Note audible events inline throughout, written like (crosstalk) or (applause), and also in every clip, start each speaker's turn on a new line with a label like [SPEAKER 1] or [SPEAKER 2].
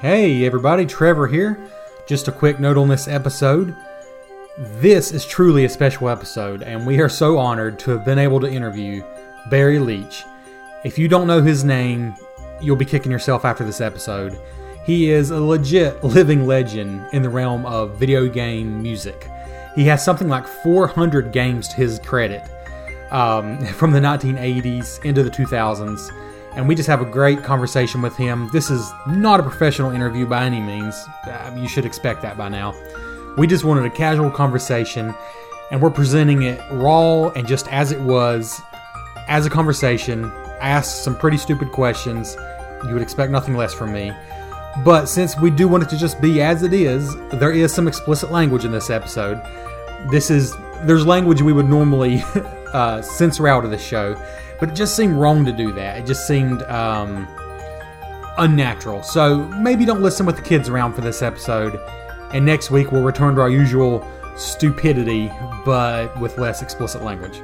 [SPEAKER 1] Hey everybody, Trevor here. Just a quick note on this episode. This is truly a special episode, and we are so honored to have been able to interview Barry Leach. If you don't know his name, you'll be kicking yourself after this episode. He is a legit (laughs) living legend in the realm of video game music. He has something like 400 games to his credit um, (laughs) from the 1980s into the 2000s and we just have a great conversation with him. This is not a professional interview by any means. Uh, you should expect that by now. We just wanted a casual conversation, and we're presenting it raw and just as it was, as a conversation. I asked some pretty stupid questions. You would expect nothing less from me. But since we do want it to just be as it is, there is some explicit language in this episode. This is there's language we would normally (laughs) uh, censor out of the show but it just seemed wrong to do that. It just seemed um, unnatural. So maybe don't listen with the kids around for this episode. And next week we'll return to our usual stupidity, but with less explicit language.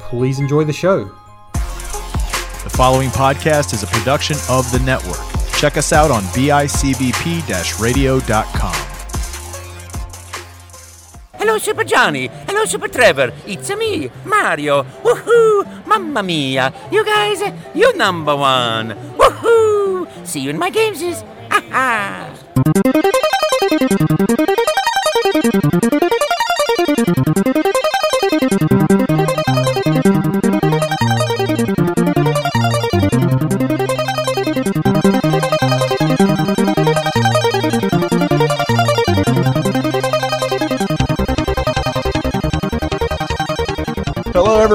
[SPEAKER 1] Please enjoy the show.
[SPEAKER 2] The following podcast is a production of the network. Check us out on bicbp radio.com.
[SPEAKER 3] Hello, Super Johnny. Hello, Super Trevor. It's me, Mario. Woohoo! Mamma mia! You guys, you number one. Woohoo! See you in my games. (laughs) Ha ha!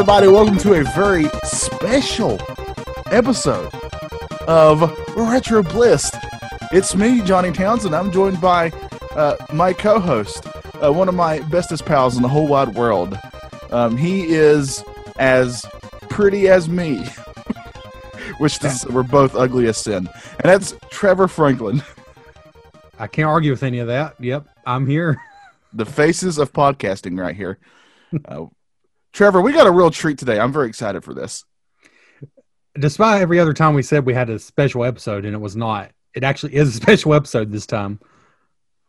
[SPEAKER 4] Everybody. Welcome to a very special episode of Retro Bliss. It's me, Johnny Townsend. I'm joined by uh, my co host, uh, one of my bestest pals in the whole wide world. Um, he is as pretty as me, (laughs) which is, we're both ugly as sin. And that's Trevor Franklin.
[SPEAKER 1] I can't argue with any of that. Yep, I'm here. (laughs)
[SPEAKER 4] The faces of podcasting right here. Uh, Trevor, we got a real treat today. I'm very excited for this.
[SPEAKER 1] Despite every other time we said we had a special episode and it was not, it actually is a (laughs) special episode this time.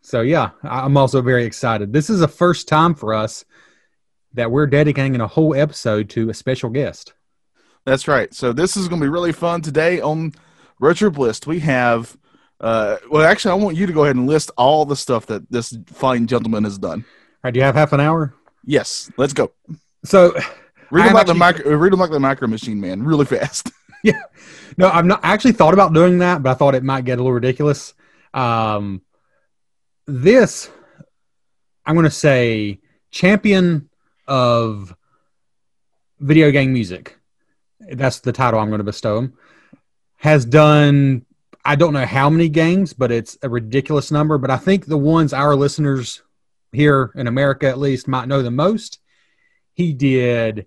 [SPEAKER 1] So, yeah, I'm also very excited. This is a first time for us that we're dedicating a whole episode to a special guest.
[SPEAKER 4] That's right. So, this is going to be really fun today on Retro Bliss. We have, uh, well, actually, I want you to go ahead and list all the stuff that this fine gentleman has done. All
[SPEAKER 1] right. Do you have half an hour?
[SPEAKER 4] Yes. Let's go.
[SPEAKER 1] So
[SPEAKER 4] read about actually, the micro, read them like the Micro Machine Man, really fast. (laughs)
[SPEAKER 1] yeah, no, I've not I actually thought about doing that, but I thought it might get a little ridiculous. Um, this, I'm going to say, champion of video game music. That's the title I'm going to bestow him. Has done I don't know how many games, but it's a ridiculous number. But I think the ones our listeners here in America, at least, might know the most he did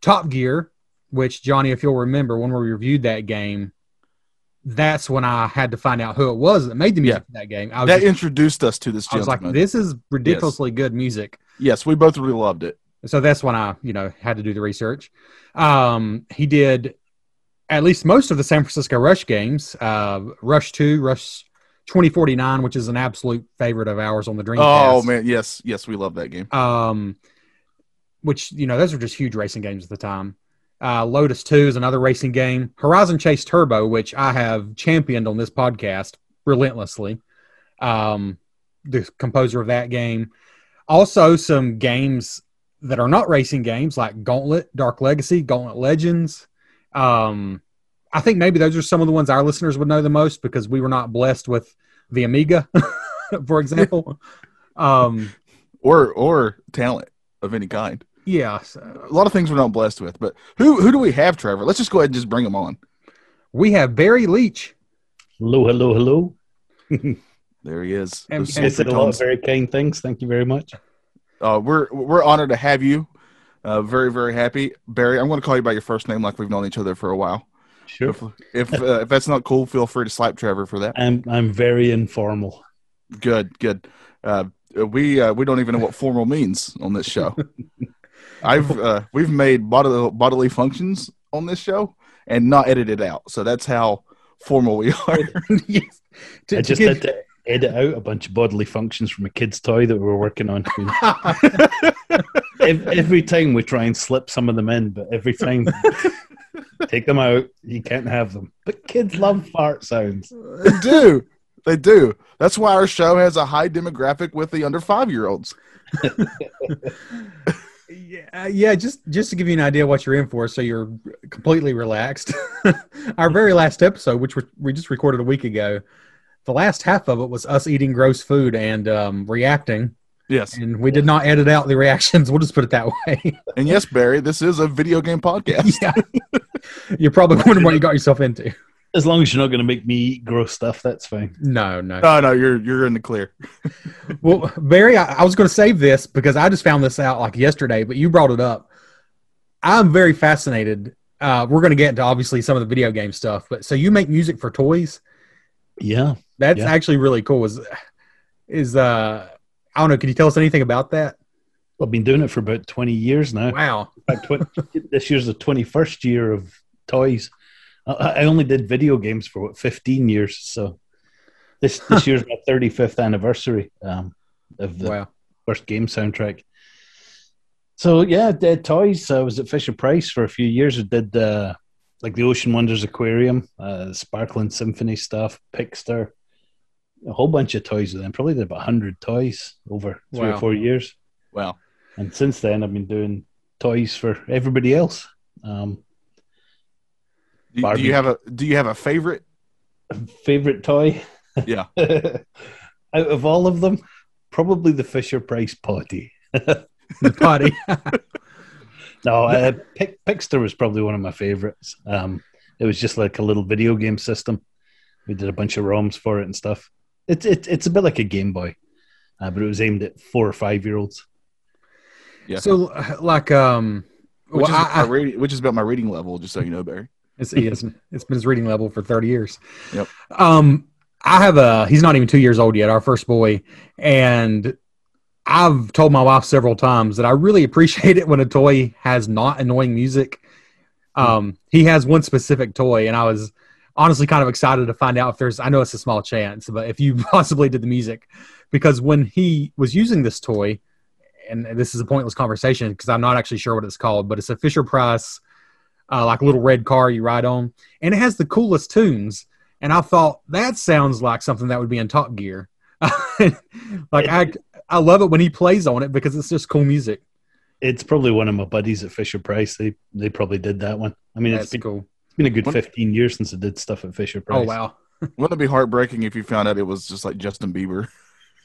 [SPEAKER 1] Top Gear, which Johnny, if you'll remember, when we reviewed that game, that's when I had to find out who it was that made the music yeah. for that game.
[SPEAKER 4] That just, introduced us to this.
[SPEAKER 1] I was like, this is ridiculously yes. good music.
[SPEAKER 4] Yes, we both really loved it.
[SPEAKER 1] So that's when I, you know, had to do the research. Um, he did at least most of the San Francisco Rush games, uh, Rush Two, Rush 2049, which is an absolute favorite of ours on the Dreamcast.
[SPEAKER 4] Oh man, yes, yes, we love that game.
[SPEAKER 1] Um, which you know those were just huge racing games at the time. Uh, Lotus Two is another racing game. Horizon Chase Turbo, which I have championed on this podcast relentlessly. Um, the composer of that game. Also, some games that are not racing games like Gauntlet, Dark Legacy, Gauntlet Legends. Um, I think maybe those are some of the ones our listeners would know the most because we were not blessed with the Amiga, (laughs) for example, (laughs) um,
[SPEAKER 4] or or talent of any kind.
[SPEAKER 1] Yeah,
[SPEAKER 4] a lot of things we're not blessed with. But who who do we have, Trevor? Let's just go ahead and just bring them on.
[SPEAKER 1] We have Barry Leach.
[SPEAKER 5] Hello, hello, hello. (laughs)
[SPEAKER 4] there he is.
[SPEAKER 5] And, and said a lot of very kind things. Thank you very much.
[SPEAKER 4] Uh, we're we're honored to have you. Uh, very very happy, Barry. I'm going to call you by your first name, like we've known each other for a while.
[SPEAKER 5] Sure.
[SPEAKER 4] If if, uh, if that's not cool, feel free to slap Trevor for that.
[SPEAKER 5] I'm I'm very informal.
[SPEAKER 4] Good, good. Uh, we uh, we don't even know what formal means on this show. (laughs) I've uh, we've made bodily, bodily functions on this show and not edited out. So that's how formal we (laughs) are. (laughs)
[SPEAKER 1] Yes. To-
[SPEAKER 5] I
[SPEAKER 1] to
[SPEAKER 5] just
[SPEAKER 1] give-
[SPEAKER 5] had to edit out a bunch of bodily functions from a kid's toy that we were working on. (laughs) Every time we try and slip some of them in, but every time take them out, you can't have them. But kids love fart sounds.
[SPEAKER 4] they do. They do. That's why our show has a high demographic with the under five year olds.
[SPEAKER 1] Yeah, uh, yeah. Just just to give you an idea what you're in for, so you're completely relaxed. (laughs) Our very last episode, which we we just recorded a week ago, the last half of it was us eating gross food and um, reacting,
[SPEAKER 4] Yes.
[SPEAKER 1] and we did not edit out the reactions. (laughs) We'll just put it that way.
[SPEAKER 4] And yes, Barry, this is a video game podcast. (laughs)
[SPEAKER 1] yeah, you're probably wondering what you got yourself into.
[SPEAKER 5] As long as you're not going to make me eat gross stuff, that's fine.
[SPEAKER 1] No, no.
[SPEAKER 4] No, no, you're you're in the clear. (laughs)
[SPEAKER 1] Well, Barry, I, I was going to save this because I just found this out like yesterday, but you brought it up. I'm very fascinated. Uh, we're going to get into obviously some of the video game stuff, but so you make music for toys.
[SPEAKER 5] Yeah.
[SPEAKER 1] That's
[SPEAKER 5] Yeah.
[SPEAKER 1] actually really cool. Is is uh I don't know. Can you tell us anything about that?
[SPEAKER 5] I've been doing it for about 20 years now.
[SPEAKER 1] Wow.
[SPEAKER 5] In fact, tw- this year's the 21st year of toys. I, only did video games for what 15 years, so this this (laughs) year's my 35th anniversary um, of the
[SPEAKER 1] Wow.
[SPEAKER 5] first game soundtrack. So yeah, Dead toys. I was at Fisher Price for a few years. I did uh, like the Ocean Wonders Aquarium, uh, Sparkling Symphony stuff, Pixter, a whole bunch of toys with them. Probably did about hundred toys over three
[SPEAKER 1] Wow.
[SPEAKER 5] or four years.
[SPEAKER 4] Wow.
[SPEAKER 5] And since then, I've been doing toys for everybody else. Um,
[SPEAKER 4] Do, do you have a do you have a favorite?
[SPEAKER 5] favorite toy
[SPEAKER 4] Yeah. (laughs)
[SPEAKER 5] out of all of them, probably the Fisher Price potty.
[SPEAKER 1] The potty. (laughs) (laughs)
[SPEAKER 5] No, uh, Pic- Pixter was probably one of my favorites. Um, it was just like a little video game system. We did a bunch of ROMs for it and stuff. It's it, it's a bit like a Game Boy, uh, but it was aimed at four or five year olds.
[SPEAKER 4] Yeah.
[SPEAKER 1] so like um
[SPEAKER 4] Which,
[SPEAKER 1] well,
[SPEAKER 4] is
[SPEAKER 1] I,
[SPEAKER 4] my
[SPEAKER 1] I,
[SPEAKER 4] reading, which is about my reading level, just so you know, Barry.
[SPEAKER 1] It's, it's, it's been his reading level for 30 years.
[SPEAKER 4] Yep.
[SPEAKER 1] Um I have a he's not even 2 years old yet, our first boy, and I've told my wife several times that I really appreciate (laughs) it when a toy has not annoying music. Um, he has one specific toy, and I was honestly kind of excited to find out if there's. I know it's a small chance, but if you (laughs) possibly did the music, because when he was using this toy, and this is a pointless conversation because I'm not actually sure what it's called, but it's a Fisher Price, uh, like little red car you ride on, and it has the coolest tunes. And I thought that sounds like something that would be in Top Gear. (laughs) like I, I love it when he plays on it because it's just cool music.
[SPEAKER 5] It's probably one of my buddies at Fisher Price. They they probably did that one. I mean, it's
[SPEAKER 1] That's
[SPEAKER 5] been,
[SPEAKER 1] cool.
[SPEAKER 5] it's been a good fifteen years since I did stuff at Fisher Price.
[SPEAKER 1] Oh wow. (laughs)
[SPEAKER 4] Wouldn't it be heartbreaking if you found out it was just like Justin Bieber?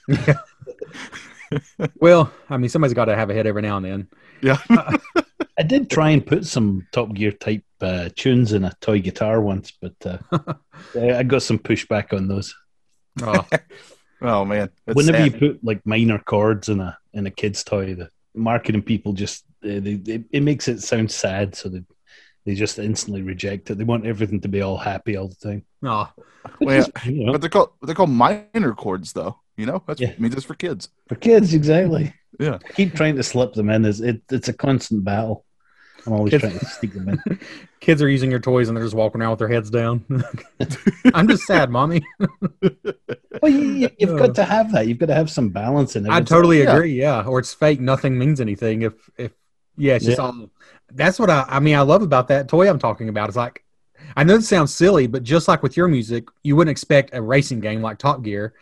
[SPEAKER 4] Yeah. (laughs)
[SPEAKER 1] Well, I mean, somebody's got to have a hit every now and then.
[SPEAKER 4] Yeah.
[SPEAKER 5] I did try and put some Top Gear type uh, tunes in a toy guitar once, but uh, (laughs) I I got some pushback on those.
[SPEAKER 1] Oh,
[SPEAKER 4] oh man. That's
[SPEAKER 5] Whenever
[SPEAKER 4] sad.
[SPEAKER 5] you put like minor chords in a in a kid's toy, the marketing people just they, they, it makes it sound sad, so they they just instantly reject it. They want everything to be all happy all the time.
[SPEAKER 1] oh, (laughs)
[SPEAKER 4] Well,
[SPEAKER 5] you know,
[SPEAKER 4] But they're called they're called minor chords though. You know? That
[SPEAKER 5] Yeah.
[SPEAKER 4] means it's for kids.
[SPEAKER 5] for kids, exactly.
[SPEAKER 4] Yeah.
[SPEAKER 5] I keep trying to slip them in. Is it? It's a constant battle. I'm always
[SPEAKER 1] Kids-
[SPEAKER 5] trying to sneak them in. (laughs)
[SPEAKER 1] kids are using your toys and they're just walking around with their heads down. (laughs) I'm just sad, mommy. (laughs)
[SPEAKER 5] Well, you, have got uh, to have that. You've got to have some balance in it.
[SPEAKER 1] I
[SPEAKER 5] It's-
[SPEAKER 1] totally
[SPEAKER 4] yeah.
[SPEAKER 1] agree. Yeah, or it's fake. Nothing means anything. If if yeah, it's just
[SPEAKER 5] Yeah.
[SPEAKER 1] all. That's what I. I mean, I love about that toy I'm talking about. It's like I know it sounds silly, but just like with your music, you wouldn't expect a racing game like Top Gear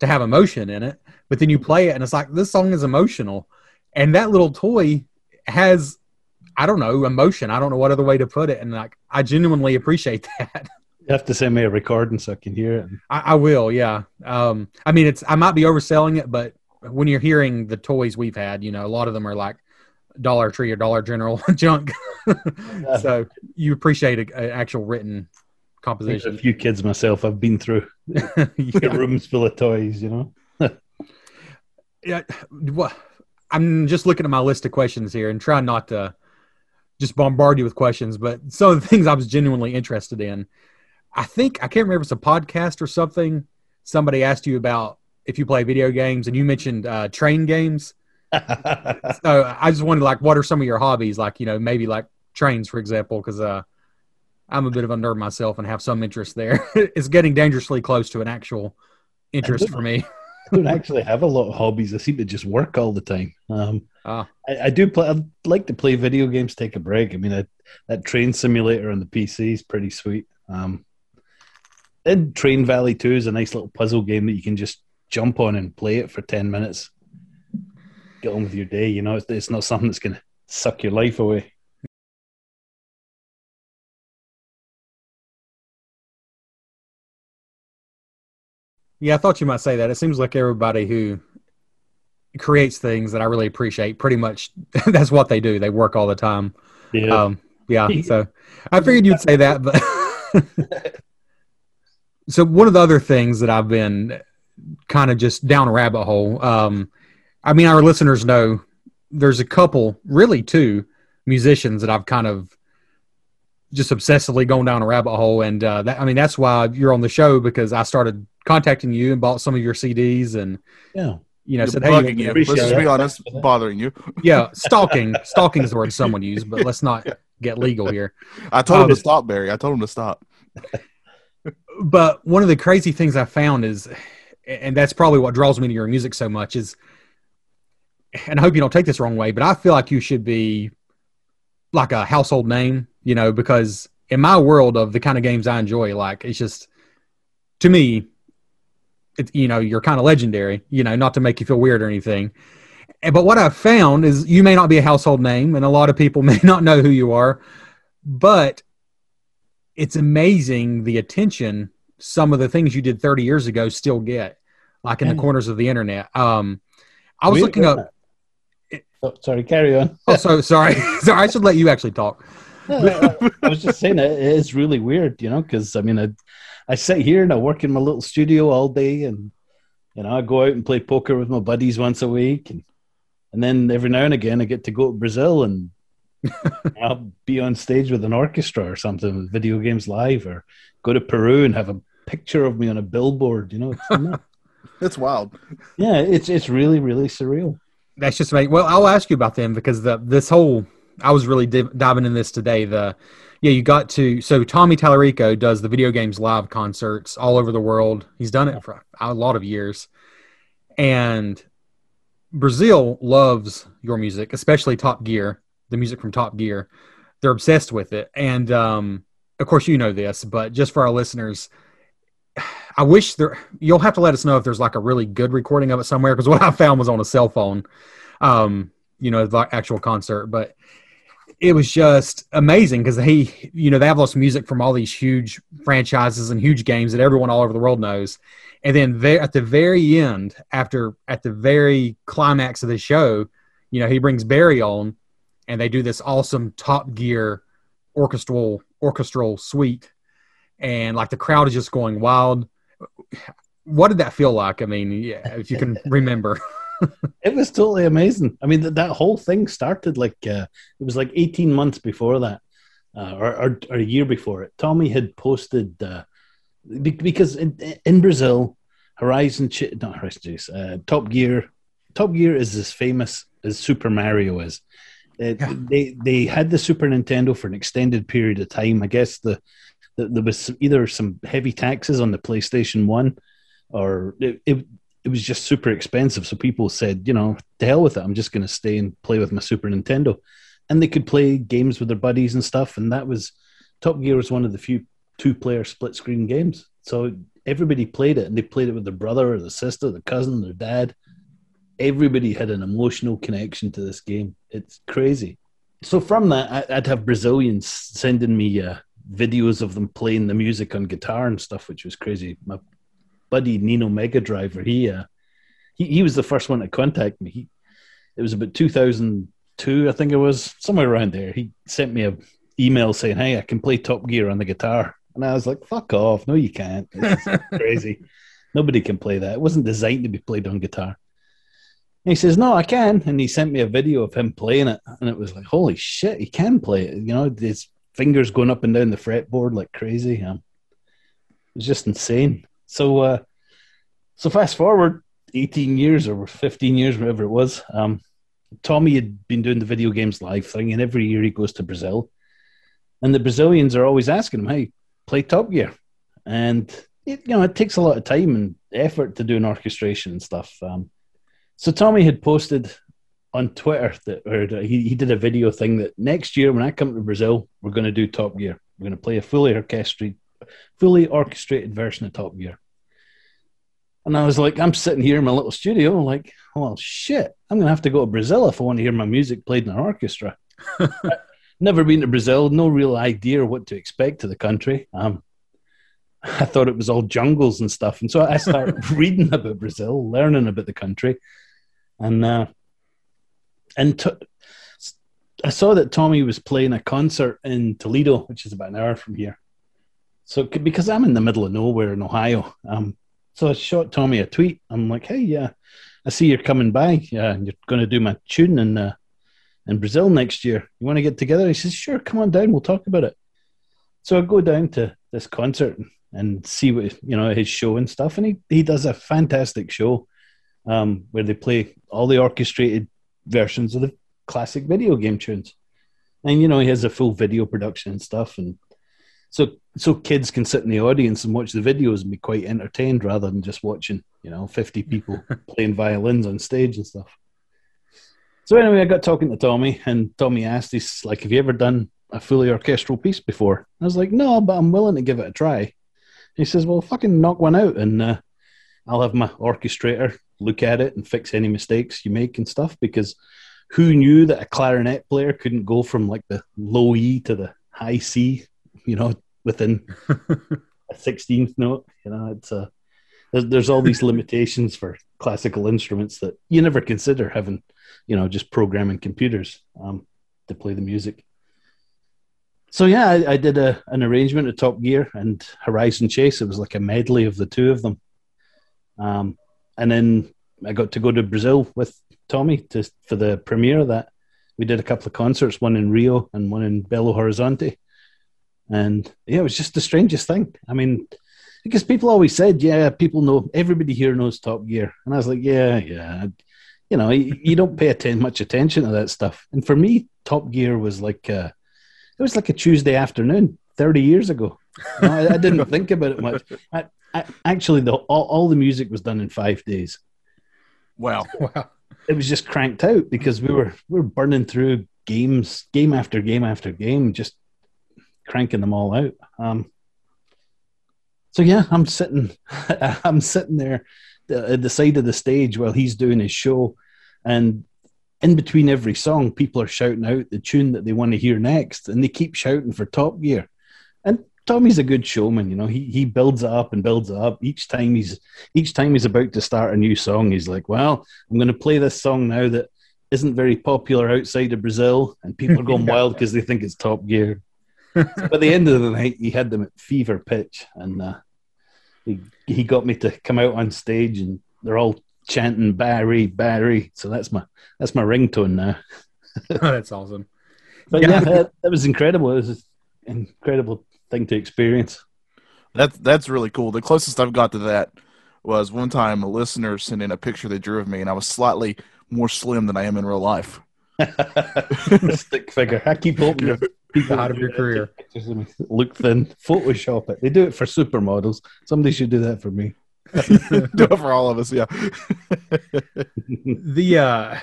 [SPEAKER 1] to have emotion in it, but then you play it and it's like this song is emotional, and that little toy has. I don't know emotion. I don't know what other way to put it, and like I genuinely appreciate (laughs) that.
[SPEAKER 5] You have to send me a recording so I can hear it.
[SPEAKER 1] I, I will, yeah. Um, I mean, it's I might be overselling it, but when you're hearing the toys we've had, you know, a lot of them are like Dollar Tree or Dollar General (laughs) junk. so you appreciate an actual written composition.
[SPEAKER 5] There's a few kids myself. I've been through (laughs)
[SPEAKER 1] yeah.
[SPEAKER 5] rooms full of toys. You know.
[SPEAKER 1] yeah. Well, I'm just looking at my list of questions here and trying not to just bombard you with questions, but some of the (laughs) things I was genuinely interested in. I think I can't remember if it's a podcast or something. Somebody asked you about if you play video games, and you mentioned uh, train games. (laughs) So I just wondered, like, what are some of your hobbies? Like, you know, maybe like trains, for example, because uh, I'm a bit of a nerd myself and have some interest there. (laughs) it's getting dangerously close to an actual interest for me.
[SPEAKER 5] I don't actually have a lot of hobbies. I seem to just work all the time. Um,
[SPEAKER 1] Ah.
[SPEAKER 5] I, I do play. I'd like to play video games. Take a break. I mean, I, that train simulator on the PC is pretty sweet. Um, and Train Valley Two is a nice little puzzle game that you can just jump on and play it for ten minutes. Get on with your day. You know, it's, it's not something that's going to suck your life away.
[SPEAKER 1] Yeah, I thought you might say that. It seems like everybody who creates things that I really appreciate, pretty much (laughs) that's what they do. They work all the time.
[SPEAKER 5] Yeah.
[SPEAKER 1] Um, yeah. (laughs) So I figured you'd say that, but (laughs) so one of the other things that I've been kind of just down a rabbit hole. Um, I mean, our listeners know there's a couple, really two musicians that I've kind of just obsessively gone down a rabbit hole, and uh, that, I mean that's why you're on the show because I started contacting you and bought some of your CDs and
[SPEAKER 5] yeah.
[SPEAKER 1] You know
[SPEAKER 4] You're
[SPEAKER 1] said, hey, you.
[SPEAKER 4] Let's just be honest, bothering you. (laughs)
[SPEAKER 1] yeah, stalking. stalking is the word someone used, but let's not get legal here. (laughs)
[SPEAKER 4] I told him
[SPEAKER 1] Um,
[SPEAKER 4] to stop, Barry. I told him to stop. (laughs)
[SPEAKER 1] But one of the crazy things I found is, and that's probably what draws me to your music so much is, and I hope you don't take this the wrong way, but I feel like you should be like a household name, you know, because in my world of the kind of games I enjoy, like it's just to me, it, you know, you're kind of legendary, you know, not to make you feel weird or anything. And- But what I've found is you may not be a household name, and a lot of people (laughs) may not know who you are, but it's amazing the attention some of the things you did 30 years ago still get, like in the corners of the internet. Um, I was
[SPEAKER 5] Weird,
[SPEAKER 1] looking up.
[SPEAKER 5] it? Oh, sorry, carry on.
[SPEAKER 1] Oh, so sorry. (laughs) sorry, I should let you actually talk.
[SPEAKER 5] I I was just saying it is really weird, you know, because I mean, I, I sit here and I work in my little studio all day, and you know, I go out and play poker with my buddies once a week, and and then every now and again I get to go to Brazil and (laughs) I'll be on stage with an orchestra or something with video games live, or go to Peru and have a picture of me on a billboard. You know, it's. (laughs)
[SPEAKER 4] It's wild.
[SPEAKER 5] yeah, it's it's really really surreal.
[SPEAKER 1] That's just amazing. Well, I'll ask you about them because the this whole I was really div- diving in this today. The yeah, you got to so Tommy Tallarico does the video games live concerts all over the world. He's done it for a lot of years, and Brazil loves your music, especially Top Gear, the music from Top Gear. They're obsessed with it, and um, of course you know this, but just for our listeners. I wish there. You'll have to let us know if there's like a really good recording of it somewhere because what I found was on a cell phone, um, you know, the actual concert. But it was just amazing because he, you know, they have all this music from all these huge franchises and huge games that everyone all over the world knows. And then there at the very end, after at the very climax of the show, you know, he brings Barry on, and they do this awesome Top Gear orchestral orchestral suite, and like the crowd is just going wild. What did that feel like? I mean, yeah, if you can (laughs) remember.
[SPEAKER 5] It was totally amazing. I mean, that, that whole thing started like uh, it was like 18 months before that, uh, or, or, or a year before it. Tommy had posted uh, be- because in, in Brazil, Horizon, not Horizon Chase, uh, Top Gear, Top Gear is as famous as Super Mario is. It,
[SPEAKER 1] Yeah.
[SPEAKER 5] They they had the Super Nintendo for an extended period of time. I guess the, the there was either some heavy taxes on the PlayStation One, or it, it it was just super expensive. So people said, you know, to hell with it. I'm just going to stay and play with my Super Nintendo. And they could play games with their buddies and stuff. And that was Top Gear was one of the few two player split screen games. So everybody played it and they played it with their brother or their sister, their cousin, their dad. Everybody had an emotional connection to this game. It's crazy. So from that, I'd have Brazilians sending me uh, videos of them playing the music on guitar and stuff, which was crazy. My buddy Nino Mega Driver, he uh, he he was the first one to contact me. He it was about 2002, I think it was somewhere around there. He sent me a email saying, "Hey, I can play Top Gear on the guitar," and I was like, "Fuck off! No, you can't. (laughs) Crazy. Nobody can play that. It wasn't designed to be played on guitar." And he says, "No, I can," and he sent me a video of him playing it, and it was like, "Holy shit, he can play it!" You know, his fingers going up and down the fretboard like crazy. Um, it was just insane. So, uh, so fast forward 18 years or 15 years, whatever it was. Um, Tommy had been doing the video games live thing, and every year he goes to Brazil. and the Brazilians are always asking him, "Hey, play Top Gear," and it, you know it takes a lot of time and effort to do an orchestration and stuff. Um, so Tommy had posted on Twitter that or he, he did a video thing that next year when I come to Brazil, we're going to do Top Gear. We're going to play a fully orchestrated, fully orchestrated version of Top Gear. And I was like, I'm sitting here in my little studio, like, well, shit, I'm going to have to go to Brazil if I want to hear my music played in an orchestra. (laughs) Never been to Brazil, no real idea what to expect to the country. Um, (laughs) I thought it was all jungles and stuff. And so I started (laughs) reading about Brazil, learning about the country. And uh, and t- I saw that Tommy was playing a concert in Toledo, which is about an hour from here. So because I'm in the middle of nowhere in Ohio, um, so I shot Tommy a tweet. I'm like, "Hey, yeah, I see you're coming by. Yeah, you're going to do my tune in uh, in Brazil next year. You want to get together?" He says, "Sure, come on down. We'll talk about it." So I go down to this concert and see what you know his show and stuff, and he he does a fantastic show um, where they play all the orchestrated versions of the classic video game tunes. And you know, he has a full video production and stuff, and so so kids can sit in the audience and watch the videos and be quite entertained rather than just watching, you know, fifty people (laughs) playing violins on stage and stuff. So anyway, I got talking to Tommy, and Tommy asked, "He's like, have you ever done a fully orchestral piece before?" I was like, "No, but I'm willing to give it a try." He says, "Well, fucking knock one out, and uh, I'll have my orchestrator look at it and fix any mistakes you make and stuff because who knew that a clarinet player couldn't go from like the low E to the high C, you know, within (laughs) a 16th note? You know, it's a, uh, there's, there's all these limitations for classical instruments that you never consider having, you know, just programming computers um, to play the music. So yeah, I, I did a, an arrangement of Top Gear and Horizon Chase. It was like a medley of the two of them. Um, and then I got to go to Brazil with Tommy to for the premiere of that. We did a couple of concerts, one in Rio and one in Belo Horizonte, and yeah, it was just the strangest thing. I mean, because people always said, "Yeah, people know everybody here knows Top Gear," and I was like, "Yeah, yeah." You know, you, you don't pay atten- much attention to that stuff. And for me, Top Gear was like a, it was like a Tuesday afternoon, thirty years ago. You know, I, I, didn't think about it much. I, actually, the all, all the music was done in five days.
[SPEAKER 2] Wow,
[SPEAKER 1] wow!
[SPEAKER 5] It was just cranked out because we were we were burning through games, game after game after game, just cranking them all out. Um, so yeah, I'm sitting, (laughs) I'm sitting there at the side of the stage while he's doing his show, and in between every song, people are shouting out the tune that they want to hear next, and they keep shouting for Top Gear. And Tommy's a good showman, you know. He he builds up and builds it up. Each time he's each time he's about to start a new song, he's like, "Well, I'm going to play this song now that isn't very popular outside of Brazil, and people are going (laughs) wild because they think it's Top Gear." So (laughs) by the end of the night, he had them at fever pitch, and uh, he he got me to come out on stage, and they're all chanting Barry, Barry. So that's my that's my ringtone now. (laughs)
[SPEAKER 1] oh, that's awesome.
[SPEAKER 5] But yeah, yeah that, that was incredible. It was an incredible thing to experience.
[SPEAKER 4] That's that's really cool. The closest I've got to that was one time a listener sent in a picture they drew of me, and I was slightly more slim than I am in real life. (laughs)
[SPEAKER 5] Stick figure. I keep hoping
[SPEAKER 1] people out of your career
[SPEAKER 5] look thin. Photoshop it. They do it for supermodels. Somebody should do that for me. (laughs) (laughs)
[SPEAKER 4] do it for all of us. Yeah.
[SPEAKER 1] the uh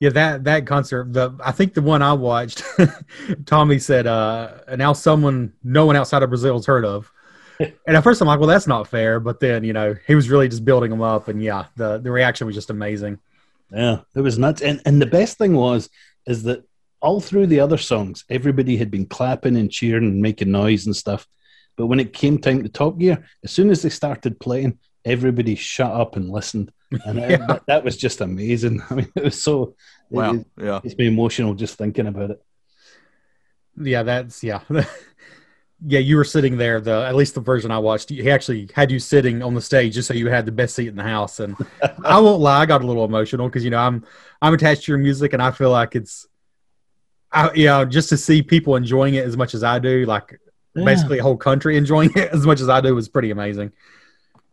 [SPEAKER 1] yeah, that that concert. The I think the one I watched, (laughs) Tommy said, uh, now someone no one outside of Brazil has heard of. And at first I'm like, well, that's not fair. But then you know he was really just building them up, and yeah, the the reaction was just amazing.
[SPEAKER 5] Yeah, it was nuts. And and the best thing was is that all through the other songs, everybody had been clapping and cheering and making noise and stuff. But when it came time to Top Gear, as soon as they started playing, everybody shut up and listened, and uh, (laughs) yeah. that, that, was just amazing. (laughs) I mean, it was so
[SPEAKER 4] Wow.
[SPEAKER 5] It,
[SPEAKER 4] yeah.
[SPEAKER 5] It's me emotional just thinking about it.
[SPEAKER 1] Yeah, that's yeah. (laughs) yeah, you were sitting there. The at least the version I watched, he actually had you sitting on the stage just so you had the best seat in the house. And I won't lie, I got a little emotional because you know I'm I'm attached to your music, and I feel like it's, I, you know, just to see people enjoying it as much as I do, like yeah. basically a whole country (laughs) enjoying it as much as I do, was pretty amazing.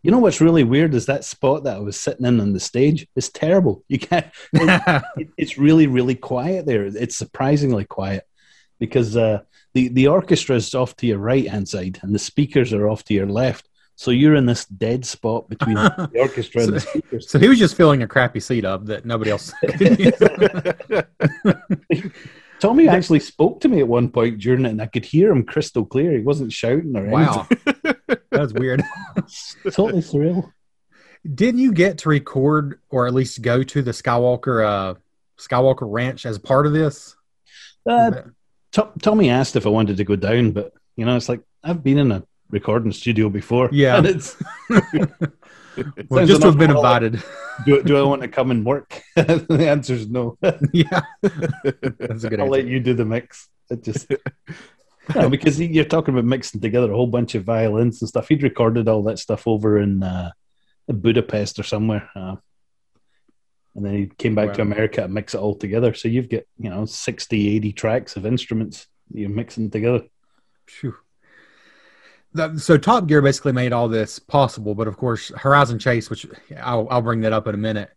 [SPEAKER 5] You know what's really weird is that spot that I was sitting in on the stage is terrible. You can't. (laughs) It, it's really, really quiet there. It's surprisingly quiet. because uh, the the orchestra is off to your right hand side and the speakers are off to your left. So you're in this dead spot between (laughs) the orchestra and the speakers.
[SPEAKER 1] So he was just filling a crappy seat up that nobody else.
[SPEAKER 5] Tommy actually spoke to me at one point during it, and I could hear him crystal clear. He wasn't shouting or anything.
[SPEAKER 1] Wow. (laughs) That's weird. (laughs)
[SPEAKER 5] totally surreal.
[SPEAKER 1] Didn't you get to record or at least go to the Skywalker uh Skywalker Ranch as part of this?
[SPEAKER 5] Uh, To- Tommy asked if I wanted to go down, but you know, it's like I've been in a recording studio before.
[SPEAKER 1] Yeah.
[SPEAKER 5] and it's (laughs)
[SPEAKER 1] well, just to have been invited. (laughs)
[SPEAKER 5] do, do I want to come and work? (laughs) the answer is no.
[SPEAKER 1] yeah. That's a good
[SPEAKER 5] I'll
[SPEAKER 1] answer.
[SPEAKER 5] let you do the mix. It just no, because he- you're talking about mixing together a whole bunch of violins and stuff. He'd recorded all that stuff over in, uh, in Budapest or somewhere, uh, and then he came back to America and mix it all together. So you've got you know 60, 80 tracks of instruments you're mixing together.
[SPEAKER 1] Phew. That- so Top Gear basically made all this possible, but of course Horizon Chase, which I'll, I'll bring that up in a minute,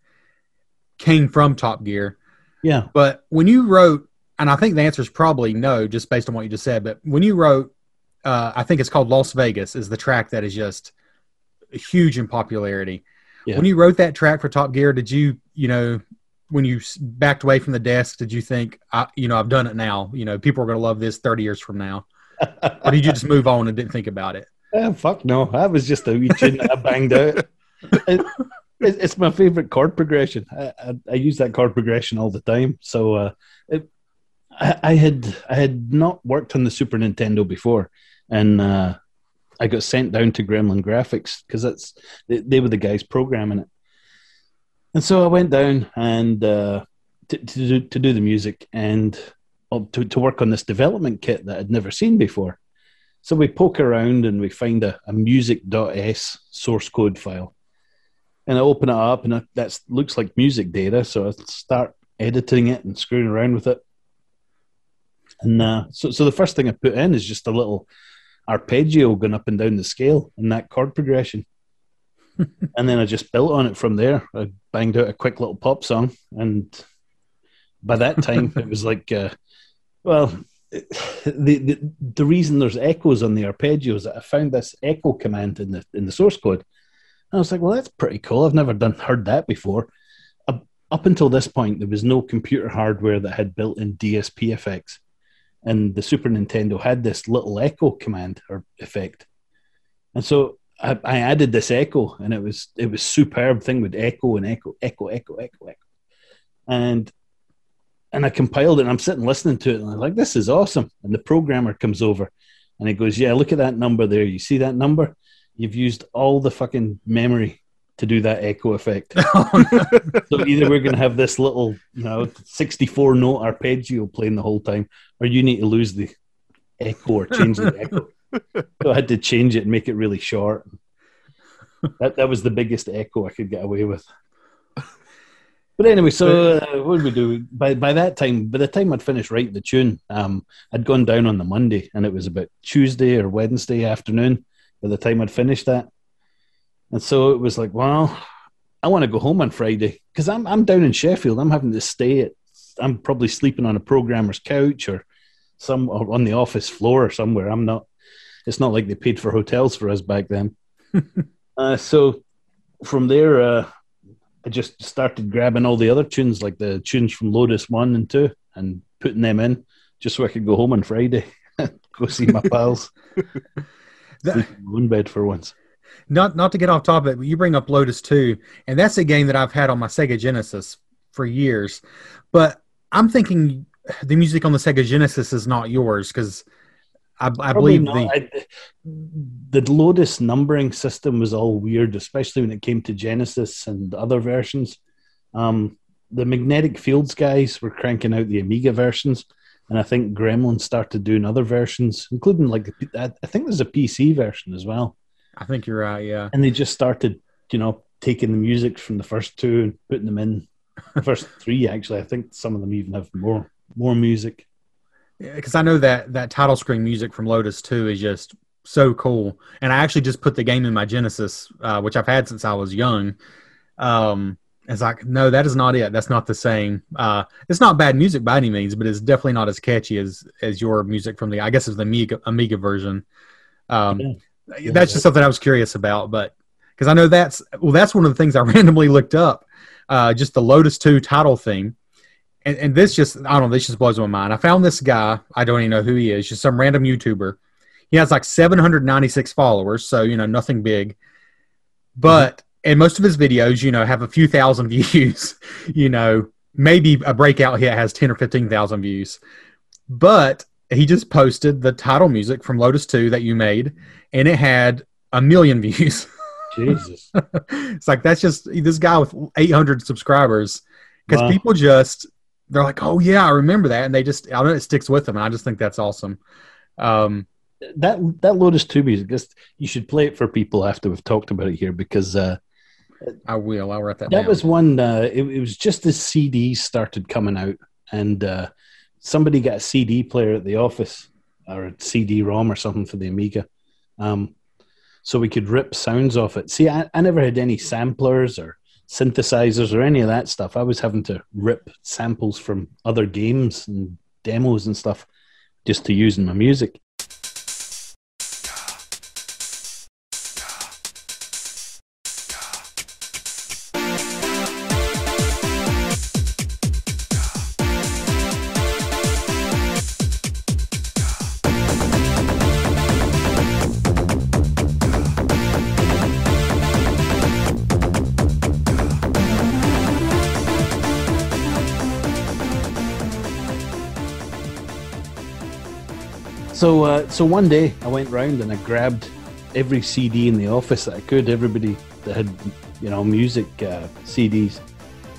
[SPEAKER 1] came from Top Gear.
[SPEAKER 5] Yeah,
[SPEAKER 1] But when you wrote, and I think the answer is probably no, just based on what you just said. But when you wrote, uh, I think it's called Las Vegas, is the track that is just huge in popularity.
[SPEAKER 5] Yeah.
[SPEAKER 1] When you wrote that track for Top Gear, did you, you know, when you backed away from the desk, did you think, I, you know, I've done it now? You know, people are going to love this 30 years from now. Or did you just move on and didn't think about it?
[SPEAKER 5] Eh, fuck no, that was just a wee tune that I banged out. It- it- it's my favorite chord progression. I, I, I use that chord progression all the time. So uh, it, I, I had I had not worked on the Super Nintendo before, and uh, I got sent down to Gremlin Graphics because that's they, they were the guys programming it. And so I went down and uh, to, to do to do the music and uh, to to work on this development kit that I'd never seen before. So we poke around and we find a, a music.s source code file. And I open it up and that looks like music data. So I start editing it and screwing around with it. And uh, so, so the first thing I put in is just a little arpeggio going up and down the scale in that chord progression. (laughs) and then I just built on it from there. I banged out a quick little pop song. And by that time, it was like, uh, well, the, the the reason there's echoes on the arpeggios, is that I found this echo command in the in the source code. And I was like, well, that's pretty cool. I've never done heard that before. Up, up until this point, there was no computer hardware that had built-in DSP effects, and the Super Nintendo had this little echo command or effect. And so I, I added this echo, and it was it was superb thing with echo and echo, echo, echo, echo, echo, and and I compiled it and I'm sitting listening to it and I'm like, this is awesome. And the programmer comes over and he goes, Yeah, look at that number there. You see that number? You've used all the fucking memory to do that echo effect. (laughs) Oh, so either we're gonna have this little, you know, 64 note arpeggio playing the whole time, or you need to lose the echo or change the echo. (laughs) So I had to change it and make it really short. That that was the biggest echo I could get away with. But anyway, so uh, what did we do? By by that time, by the time I'd finished writing the tune, um, I'd gone down on the Monday, and it was about Tuesday or Wednesday afternoon. By the time I'd finished that, and so it was like, well, I want to go home on Friday because I'm I'm down in Sheffield. I'm having to stay at. I'm probably sleeping on a programmer's couch or some or on the office floor or somewhere. I'm not. It's not like they paid for hotels for us back then. (laughs) uh, so from there, uh, I just started grabbing all the other tunes, like the tunes from Lotus One and Two, and putting them in just so I could go home on Friday, (laughs) go see my pals, (laughs)
[SPEAKER 1] That-
[SPEAKER 5] sleep in my own bed for once.
[SPEAKER 1] not not to get off topic, but you bring up Lotus 2, and that's a game that I've had on my Sega Genesis for years. But I'm thinking the music on the Sega Genesis is not yours because I, I believe the
[SPEAKER 5] I- the Lotus numbering system was all weird, especially when it came to Genesis and other versions. Um, the magnetic fields guys were cranking out the Amiga versions, and I think Gremlin started doing other versions, including like I I think there's a PC version as well.
[SPEAKER 1] I think you're right. Yeah,
[SPEAKER 5] And they just started, you know, taking the music from the first two and putting them in the first (laughs) three. Actually, I think some of them even have more more music.
[SPEAKER 1] Because I know that that title screen music from Lotus 2 is just so cool. And I actually just put the game in my Genesis, uh, which I've had since I was young. Um, It's like, no, that is not it. That's not the same. Uh, it's not bad music by any means, but it's definitely not as catchy as as your music from the. I guess it's the Amiga Amiga version. Um,
[SPEAKER 5] Yeah.
[SPEAKER 1] that's just something I was curious about, but because I know that's well, that's one of the things I (laughs) randomly looked up. Uh, just the Lotus Two title theme, and and this just I don't know. This just blows my mind. I found this guy. I don't even know who he is. Just some random YouTuber. He has like 796 followers, so you know nothing big. But and most of his videos, you know, have a few thousand (laughs) views. you know, maybe a breakout hit has 10 or 15,000 views. But he just posted the title music from Lotus 2 that you made, and it had a million (laughs) views.
[SPEAKER 5] Jesus. (laughs)
[SPEAKER 1] it's like that's just this guy with 800 subscribers because
[SPEAKER 5] Wow.
[SPEAKER 1] people just they're like, oh yeah, I remember that, and they just I don't know, it sticks with them, and I just think that's awesome. Um,
[SPEAKER 5] that that Lotus Two music, just you should play it for people after we've talked about it here because uh,
[SPEAKER 1] I will. I'll write that.
[SPEAKER 5] that
[SPEAKER 1] down.
[SPEAKER 5] was one. Uh, it, it was just as CDs started coming out, and uh, somebody got a CD player at the office or a CD-ROM or something for the Amiga, um, so we could rip sounds off it. See, I, I never had any samplers or synthesizers or any of that stuff. I was having to rip samples from other games and demos and stuff just to use in my music. So, uh, so one day I went round and I grabbed every CD in the office that I could. Everybody that had, you know, music uh, CDs,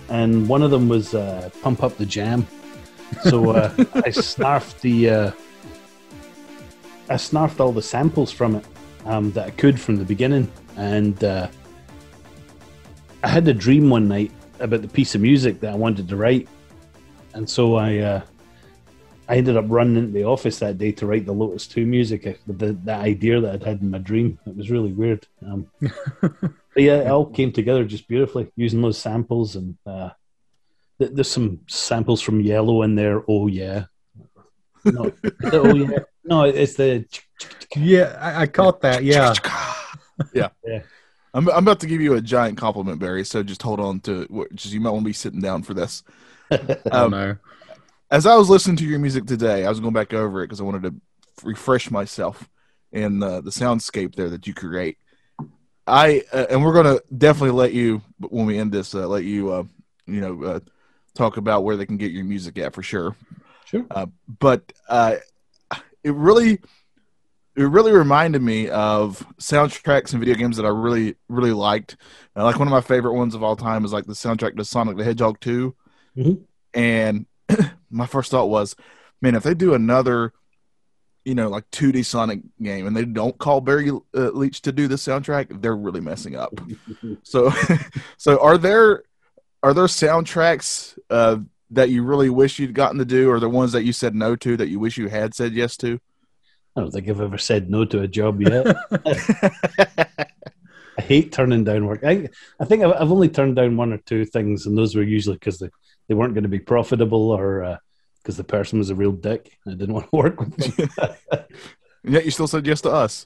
[SPEAKER 5] and one of them was uh, "Pump Up the Jam." So uh, I snarfed the, uh, I snarfed all the samples from it um, that I could from the beginning, and uh, I had a dream one night about the piece of music that I wanted to write, and so I. I ended up running into the office that day to write the Lotus 2 music uh, with the, the idea that I'd had in my dream. It was really weird. Um, (laughs) but yeah, it all came together just beautifully using those samples. And uh, th- there's some samples from Yello in there. Oh, yeah. No, the oh, yeah. No, it's the.
[SPEAKER 1] yeah, I, I caught that. Yeah, (laughs)
[SPEAKER 4] yeah.
[SPEAKER 5] Yeah.
[SPEAKER 4] I'm, I'm about to give you a giant compliment, Barry. So just hold on to what just you might want to be sitting down for this. (laughs)
[SPEAKER 1] I don't
[SPEAKER 4] Um,
[SPEAKER 1] know.
[SPEAKER 4] As I was listening to your music today, I was going back over it because I wanted to refresh myself in the, the soundscape there that you create. I uh, and we're going to definitely let you when we end this, uh, let you uh, you know uh, talk about where they can get your music at for sure.
[SPEAKER 5] Sure.
[SPEAKER 4] Uh, but uh, it really it really reminded me of soundtracks and video games that I really really liked. Uh, like one of my favorite ones of all time is like the soundtrack to Sonic the Hedgehog 2
[SPEAKER 5] Mhm.
[SPEAKER 4] and my first thought was, man, if they do another, you know, like 2D Sonic game and they don't call Barry uh, Leach to do the soundtrack, they're really messing up. (laughs) so, (laughs) so are there are there soundtracks uh, that you really wish you'd gotten to do, or the ones that you said no to that you wish you had said yes to?
[SPEAKER 5] I don't think I've ever said no to a job yet. (laughs) I hate turning down work. I, I think I've, I've only turned down one or two things, and those were usually because they, they weren't going to be profitable or because the person was a real dick. and I didn't want to (laughs) work with them. (laughs)
[SPEAKER 4] Yet you still said yes to us.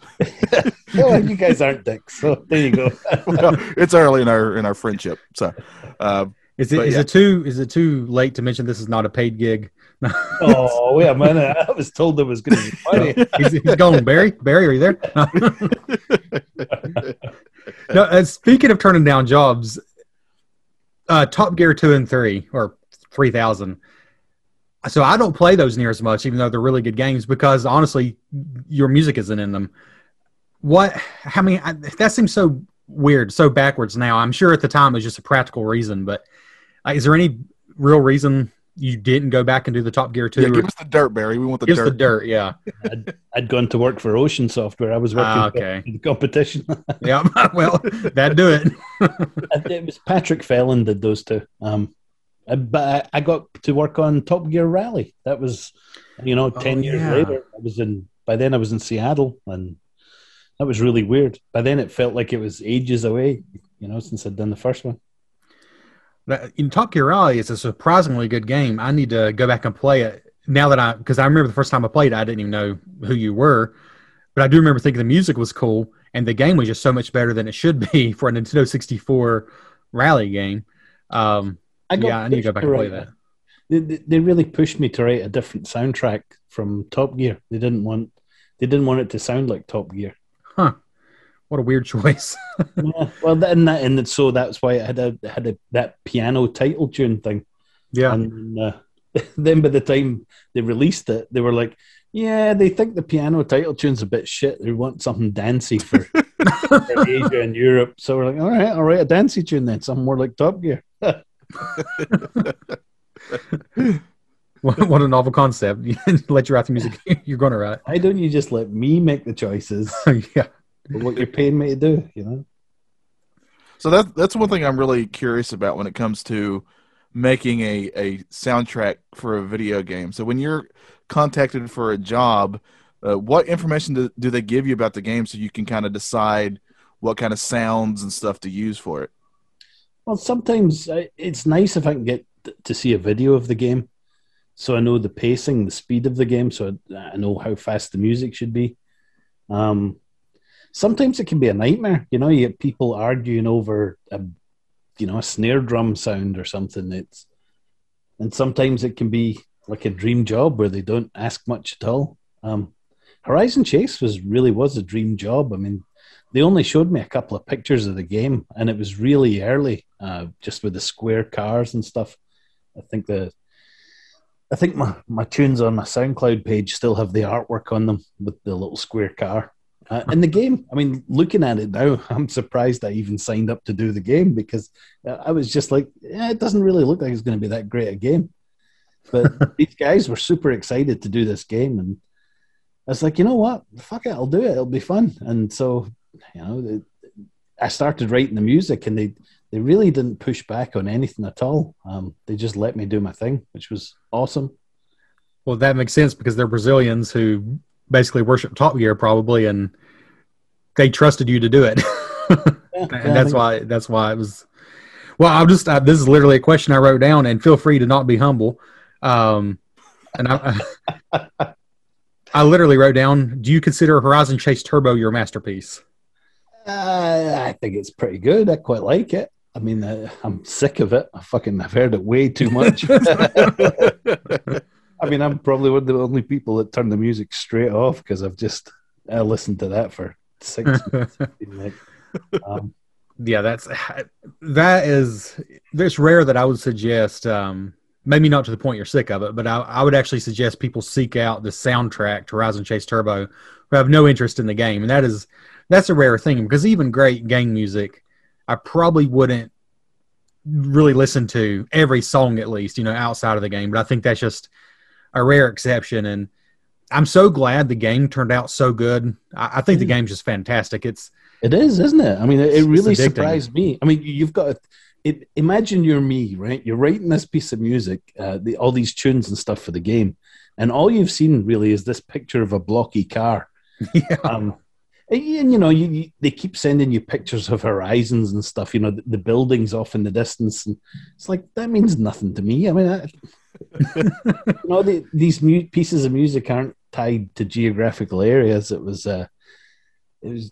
[SPEAKER 4] (laughs)
[SPEAKER 5] well, you guys aren't dicks, so there you go.
[SPEAKER 4] well, it's early in our in our friendship, so. Uh,
[SPEAKER 1] Is it
[SPEAKER 4] but
[SPEAKER 1] is
[SPEAKER 4] yeah.
[SPEAKER 1] it too is it too late to mention this is not a paid gig?
[SPEAKER 5] oh, wait a minute. I was told there was going to be money.
[SPEAKER 1] he's, he's gone. Barry, Barry, are you there? no. Uh, speaking of turning down jobs, uh, Top Gear two and three or three thousand. So I don't play those near as much, even though they're really good games, because honestly, your music isn't in them. What? I, that seems so weird, so backwards now. I'm sure at the time it was just a practical reason, but uh, is there any real reason you didn't go back and do the Top Gear two?
[SPEAKER 4] yeah, give us the dirt, Barry. We want the
[SPEAKER 1] Give us the dirt, yeah. (laughs)
[SPEAKER 5] I'd, I'd gone to work for Ocean Software. I was working
[SPEAKER 1] Ah,
[SPEAKER 5] for
[SPEAKER 1] okay.
[SPEAKER 5] the competition. (laughs)
[SPEAKER 1] Yeah, (laughs) well, that do it.
[SPEAKER 5] it was Patrick Phelan did those two. Um, I- but I, I got to work on Top Gear Rally. That was, you know, ten years
[SPEAKER 1] yeah.
[SPEAKER 5] later. I was in. By then, I was in Seattle, and that was really weird. By then, it felt like it was ages away. You know, since I'd done the first one.
[SPEAKER 1] In Top Gear Rally, it's a surprisingly good game. I need to go back and play it now that I because I remember the first time I played, it, I didn't even know who you were, but I do remember thinking the music was cool and the game was just so much better than it should be (laughs) for a Nintendo 64 rally game. Um,
[SPEAKER 5] I
[SPEAKER 1] yeah, I need to go back and play that.
[SPEAKER 5] They, they, they really pushed me to write a different soundtrack from Top Gear. They didn't want they didn't want it to sound like Top Gear.
[SPEAKER 1] Huh? What a weird choice. (laughs)
[SPEAKER 5] yeah, well, then that and so that's why it had a had a, that piano title tune thing.
[SPEAKER 1] yeah.
[SPEAKER 5] And uh, (laughs) then by the time they released it, they were like, "Yeah, they think the piano title tune's a bit shit. They want something dancey for, (laughs) Asia and Europe." So we're like, "All right, I'll write a dancey tune then, something more like Top Gear."
[SPEAKER 1] what, a novel concept. You Let you write the music you're going to write.
[SPEAKER 5] Why don't you just let me make the choices
[SPEAKER 1] yeah.
[SPEAKER 5] What you're paying me to do? You know?
[SPEAKER 4] So that's that's one thing I'm really curious about when it comes to making a, a soundtrack for a video game. So when you're contacted for a job, uh, what information do, do they give you about the game so you can kind of decide what kind of sounds and stuff to use for it?
[SPEAKER 5] Well, sometimes uh, it's nice if I can get to see a video of the game, so I know the pacing, the speed of the game, so I, I know how fast the music should be. Um, sometimes it can be a nightmare. You know, you get people arguing over a, you know, a snare drum sound or something. It's and sometimes it can be like a dream job where they don't ask much at all. Um, Horizon Chase was really was a dream job. I mean, they only showed me a couple of pictures of the game, and it was really early, uh, just with the square cars and stuff. I think the, I think my my tunes on my SoundCloud page still have the artwork on them with the little square car. Uh, in the game, I mean, looking at it now, (laughs) I'm surprised I even signed up to do the game because uh, I was just like, yeah, it doesn't really look like it's going to be that great a game. But (laughs) these guys were super excited to do this game, and I was like, you know what, fuck it, I'll do it. It'll be fun. And so you know, I started writing the music, and they they really didn't push back on anything at all. Um, they just let me do my thing, which was awesome.
[SPEAKER 1] Well, that makes sense because they're Brazilians who basically worship Top Gear probably, and they trusted you to do it. (laughs) And that's why that's why it was well I'm just uh, this is literally a question i wrote down and feel free to not be humble um and i (laughs) i literally wrote down do you consider horizon chase turbo your masterpiece
[SPEAKER 5] Uh, I think it's pretty good. I quite like it. I mean, uh, I'm sick of it. I fucking I've heard it way too much. (laughs) I mean, I'm probably one of the only people that turn the music straight off because I've just I listened to that for six (laughs) months. Like, um,
[SPEAKER 1] yeah that's that is it's rare that i would suggest um maybe not to the point you're sick of it but i, I would actually suggest people seek out the soundtrack to Horizon Chase turbo who have no interest in the game and that is that's a rare thing because even great game music i probably wouldn't really listen to every song at least you know outside of the game but i think that's just a rare exception and i'm so glad the game turned out so good i, I think the game's just fantastic it's
[SPEAKER 5] It is, isn't it? I mean, it, it really surprised me. I mean, you've got it. Imagine you're me, right? You're writing this piece of music, uh, the, all these tunes and stuff for the game, and all you've seen really is this picture of a blocky car. (laughs)
[SPEAKER 1] yeah
[SPEAKER 5] Um, and, you- and, you know, you, you, they keep sending you pictures of horizons and stuff. You know, the, the buildings off in the distance, and it's like that means nothing to me. I mean, I, (laughs) you know, the, these mu- pieces of music aren't tied to geographical areas. It was, uh, it was,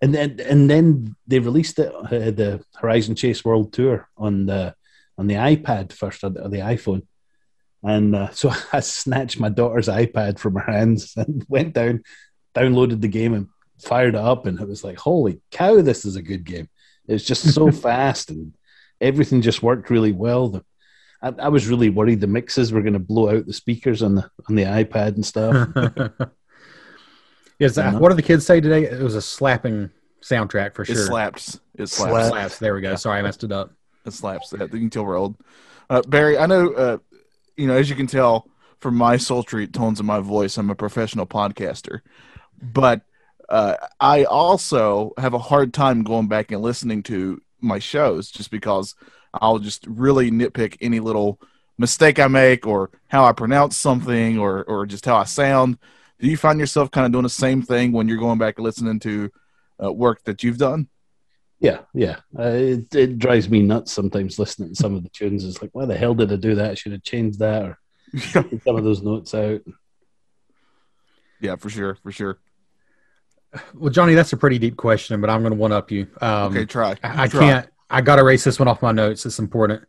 [SPEAKER 5] and then and then they released it uh, the Horizon Chase World Tour on the on the iPad first or the, or the iPhone. And uh, (laughs) so I snatched my daughter's iPad from her hands (laughs) and went down, downloaded the game and fired it up. And it was like, holy cow, this is a good game. It was just so fast and everything just worked really well. The, I, I was really worried the mixes were going to blow out the speakers on the on the iPad and stuff. (laughs)
[SPEAKER 1] yes, uh, what did the kids say today? It was a slapping soundtrack for
[SPEAKER 4] It
[SPEAKER 1] sure.
[SPEAKER 4] slaps. It slaps.
[SPEAKER 5] Slap.
[SPEAKER 1] Slaps. There we go. Sorry, I messed it up.
[SPEAKER 4] It slaps. That you can tell we're old. Uh, Barry, I know. Uh, you know, as you can tell from my sultry tones of my voice, I'm a professional podcaster, but uh, I also have a hard time going back and listening to my shows just because I'll just really nitpick any little mistake I make or how I pronounce something or or just how I sound. Do you find yourself kind of doing the same thing when you're going back and listening to uh, work that you've done?
[SPEAKER 5] Yeah, yeah. Uh, it, it drives me nuts sometimes listening to some of the tunes. It's like, why the hell did I do that? I should have changed that or (laughs) some of those notes out.
[SPEAKER 4] Yeah, for sure, for sure.
[SPEAKER 1] Well, Johnny, that's a pretty deep question, but I'm going to one up you. Um,
[SPEAKER 4] Okay, try.
[SPEAKER 1] I, I
[SPEAKER 4] Try.
[SPEAKER 1] can't. I got to erase this one off my notes. It's important.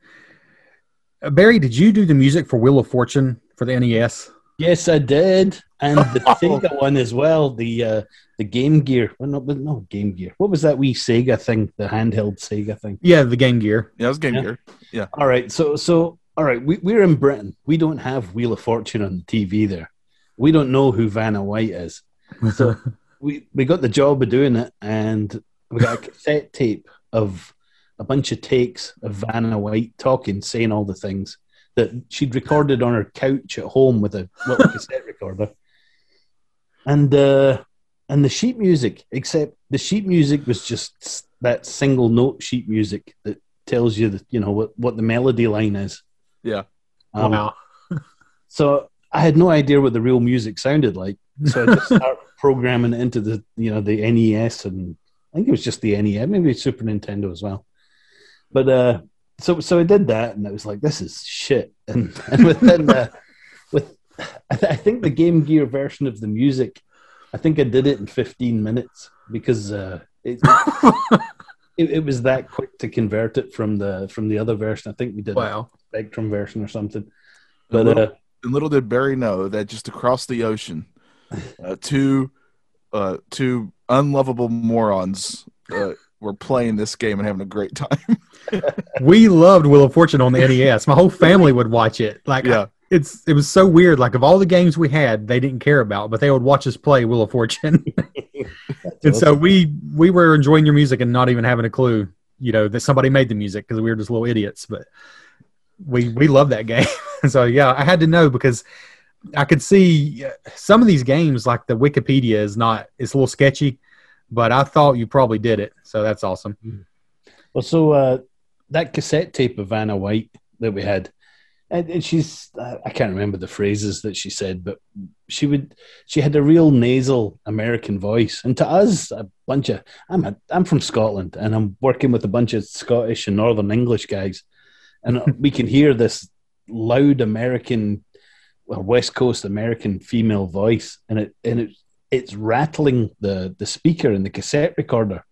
[SPEAKER 1] Uh, Barry, did you do the music for Wheel of Fortune for the NES?
[SPEAKER 5] Yes, I did, and the (laughs) Sega one as well. The uh, the Game Gear. Well, no, but no Game Gear. What was that wee Sega thing? The handheld Sega thing.
[SPEAKER 1] Yeah, the Game Gear.
[SPEAKER 4] Yeah, it was Game
[SPEAKER 5] Yeah.
[SPEAKER 4] Gear. Yeah.
[SPEAKER 5] All right, so so all right, we, we're in Britain. We don't have Wheel of Fortune on the TV there. We don't know who Vanna White is. So (laughs) we we got the job of doing it, and we got a cassette tape of a bunch of takes of Vanna White talking, saying all the things that she'd recorded on her couch at home with a little cassette recorder, and uh, and the sheet music. Except the sheet music was just that single note sheet music that tells you that you know what what the melody line is.
[SPEAKER 4] Yeah.
[SPEAKER 5] Um,
[SPEAKER 1] wow. (laughs)
[SPEAKER 5] so I had no idea what the real music sounded like. So I just (laughs) started programming it into the you know the NES and I think it was just the NES, maybe Super Nintendo as well. But uh, so so I did that and I was like, this is shit. (laughs) And and within the with I, th- I think the Game Gear version of the music, I think I did it in 15 minutes because uh, it, it it was that quick to convert it from the from the other version. I think we did
[SPEAKER 1] Wow.
[SPEAKER 5] Spectrum version or something.
[SPEAKER 4] But
[SPEAKER 5] But uh,
[SPEAKER 4] and little did Barry know that just across the ocean, uh, two uh, two unlovable morons uh, were playing this game and having a great time. (laughs)
[SPEAKER 1] We loved Wheel of Fortune on the NES. My whole family would watch it. Like,
[SPEAKER 4] Yeah.
[SPEAKER 1] it's it was so weird. Like, of all the games we had, they didn't care about, but they would watch us play Wheel of Fortune. (laughs) and so we we were enjoying your music and not even having a clue, you know, that somebody made the music because we were just little idiots. But we we love that game. (laughs) so yeah, I had to know because I could see uh, some of these games, like the Wikipedia, is not it's a little sketchy, but I thought you probably did it. So that's awesome.
[SPEAKER 5] Well, so uh, that cassette tape of Vanna White that we had, and, and she's uh, I can't remember the phrases that she said, but she would she had a real nasal American voice, and to us, a bunch of I'm a, I'm from Scotland, and I'm working with a bunch of Scottish and Northern English guys, and (laughs) we can hear this loud American or West Coast American female voice, and it and it it's rattling the the speaker in the cassette recorder.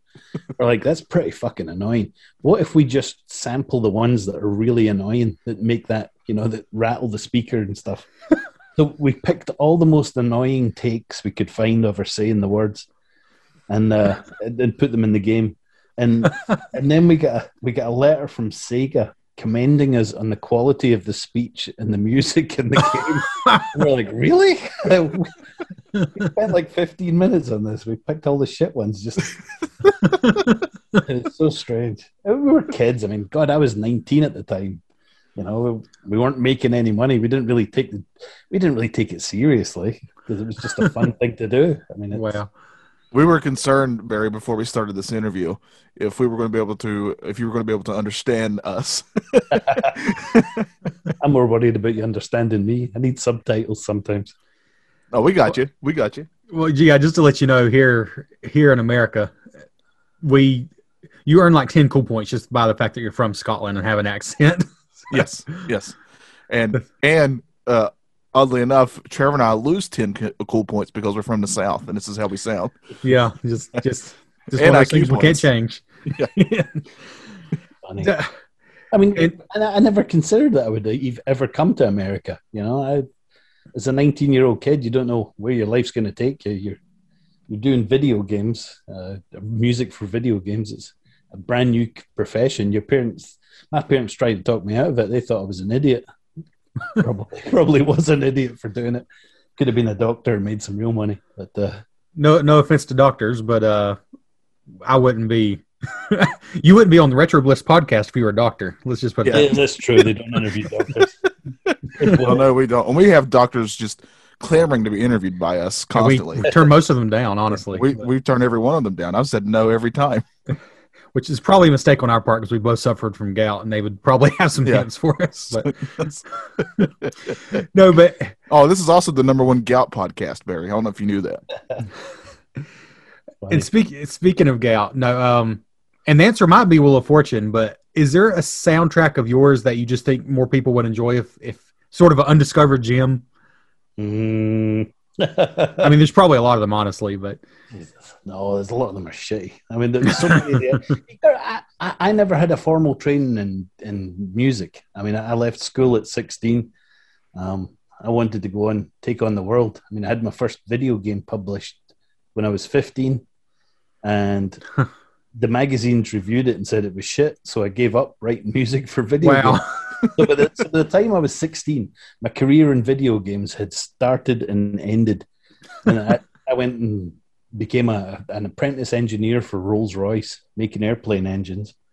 [SPEAKER 5] We're like, that's pretty fucking annoying. What if we just sample the ones that are really annoying that make that, you know, that rattle the speaker and stuff? (laughs) so we picked all the most annoying takes we could find of her saying the words and uh, (laughs) and put them in the game. And and then we got a, we got a letter from Sega commending us on the quality of the speech and the music in the game. We're like, really? we spent like 15 minutes on this. We picked all the shit ones. Just (laughs) it's so strange. We were kids. I mean, God, I was 19 at the time. You know, we weren't making any money. We didn't really take the, we didn't really take it seriously because it was just a fun thing to do. I mean, it's,
[SPEAKER 1] Wow.
[SPEAKER 4] We were concerned, Barry, before we started this interview, if we were going to be able to, if you were going to be able to understand us. (laughs)
[SPEAKER 5] I'm more worried about you understanding me. I need subtitles sometimes.
[SPEAKER 4] oh, we got you. We got you.
[SPEAKER 1] Well, yeah, just to let you know, here here in America, we you earn like ten cool points just by the fact that you're from Scotland and have an accent. (laughs)
[SPEAKER 4] Yes, yes, and (laughs) and uh, oddly enough, Trevor and I lose ten co- cool points because we're from the South, and this is how we sound.
[SPEAKER 1] yeah, just just (laughs) just
[SPEAKER 4] And
[SPEAKER 1] one of those
[SPEAKER 4] IQ
[SPEAKER 1] things we can't
[SPEAKER 4] points.
[SPEAKER 1] change. (laughs)
[SPEAKER 5] Funny.
[SPEAKER 1] Yeah.
[SPEAKER 5] I mean,
[SPEAKER 1] It-
[SPEAKER 5] I, I never considered that I would ev- ever come to America. You know, I, as a 19 year old kid, you don't know where your life's going to take you. You're you're doing video games, uh, music for video games. It's a brand new profession. Your parents, my parents, tried to talk me out of it. They thought I was an idiot. Probably, probably was an idiot for doing it. Could have been a doctor and made some real money, but uh,
[SPEAKER 1] No, no offense to doctors, but uh, I wouldn't be. (laughs) you wouldn't be on the Retro Bliss podcast if you were a doctor. Let's just put it
[SPEAKER 4] Yeah.
[SPEAKER 1] that.
[SPEAKER 5] that's true. They don't interview doctors. (laughs)
[SPEAKER 4] Well, no, we don't. And we have doctors just clamoring to be interviewed by us constantly.
[SPEAKER 1] we turn most of them down, honestly.
[SPEAKER 4] We we've turned every one of them down. I've said no every time. (laughs)
[SPEAKER 1] which is probably a mistake on our part because we both suffered from gout, and they would probably (laughs) have some
[SPEAKER 4] Yeah.
[SPEAKER 1] hints for us. But (laughs) no, but
[SPEAKER 4] oh, this is also the number one gout podcast, Barry. I don't know if you knew that.
[SPEAKER 1] and speak, speaking of gout, no, um, And the answer might be Wheel of Fortune, but is there a soundtrack of yours that you just think more people would enjoy if, if sort of an undiscovered gem?
[SPEAKER 5] Mm. (laughs)
[SPEAKER 1] I mean, there's probably a lot of them, honestly, but
[SPEAKER 5] no, there's a lot of them are shitty. I mean, there's so many. I, I, I never had a formal training in in music. I mean, I left school at 16. Um, I wanted to go and take on the world. I mean, I had my first video game published when I was 15, and (laughs) the magazines reviewed it and said it was shit. So I gave up writing (laughs) music for video
[SPEAKER 1] wow.
[SPEAKER 5] games. so, by the, so by the time I was 16, my career in video games had started and ended. And I, I went and became a, an apprentice engineer for Rolls Royce, making airplane engines. (laughs)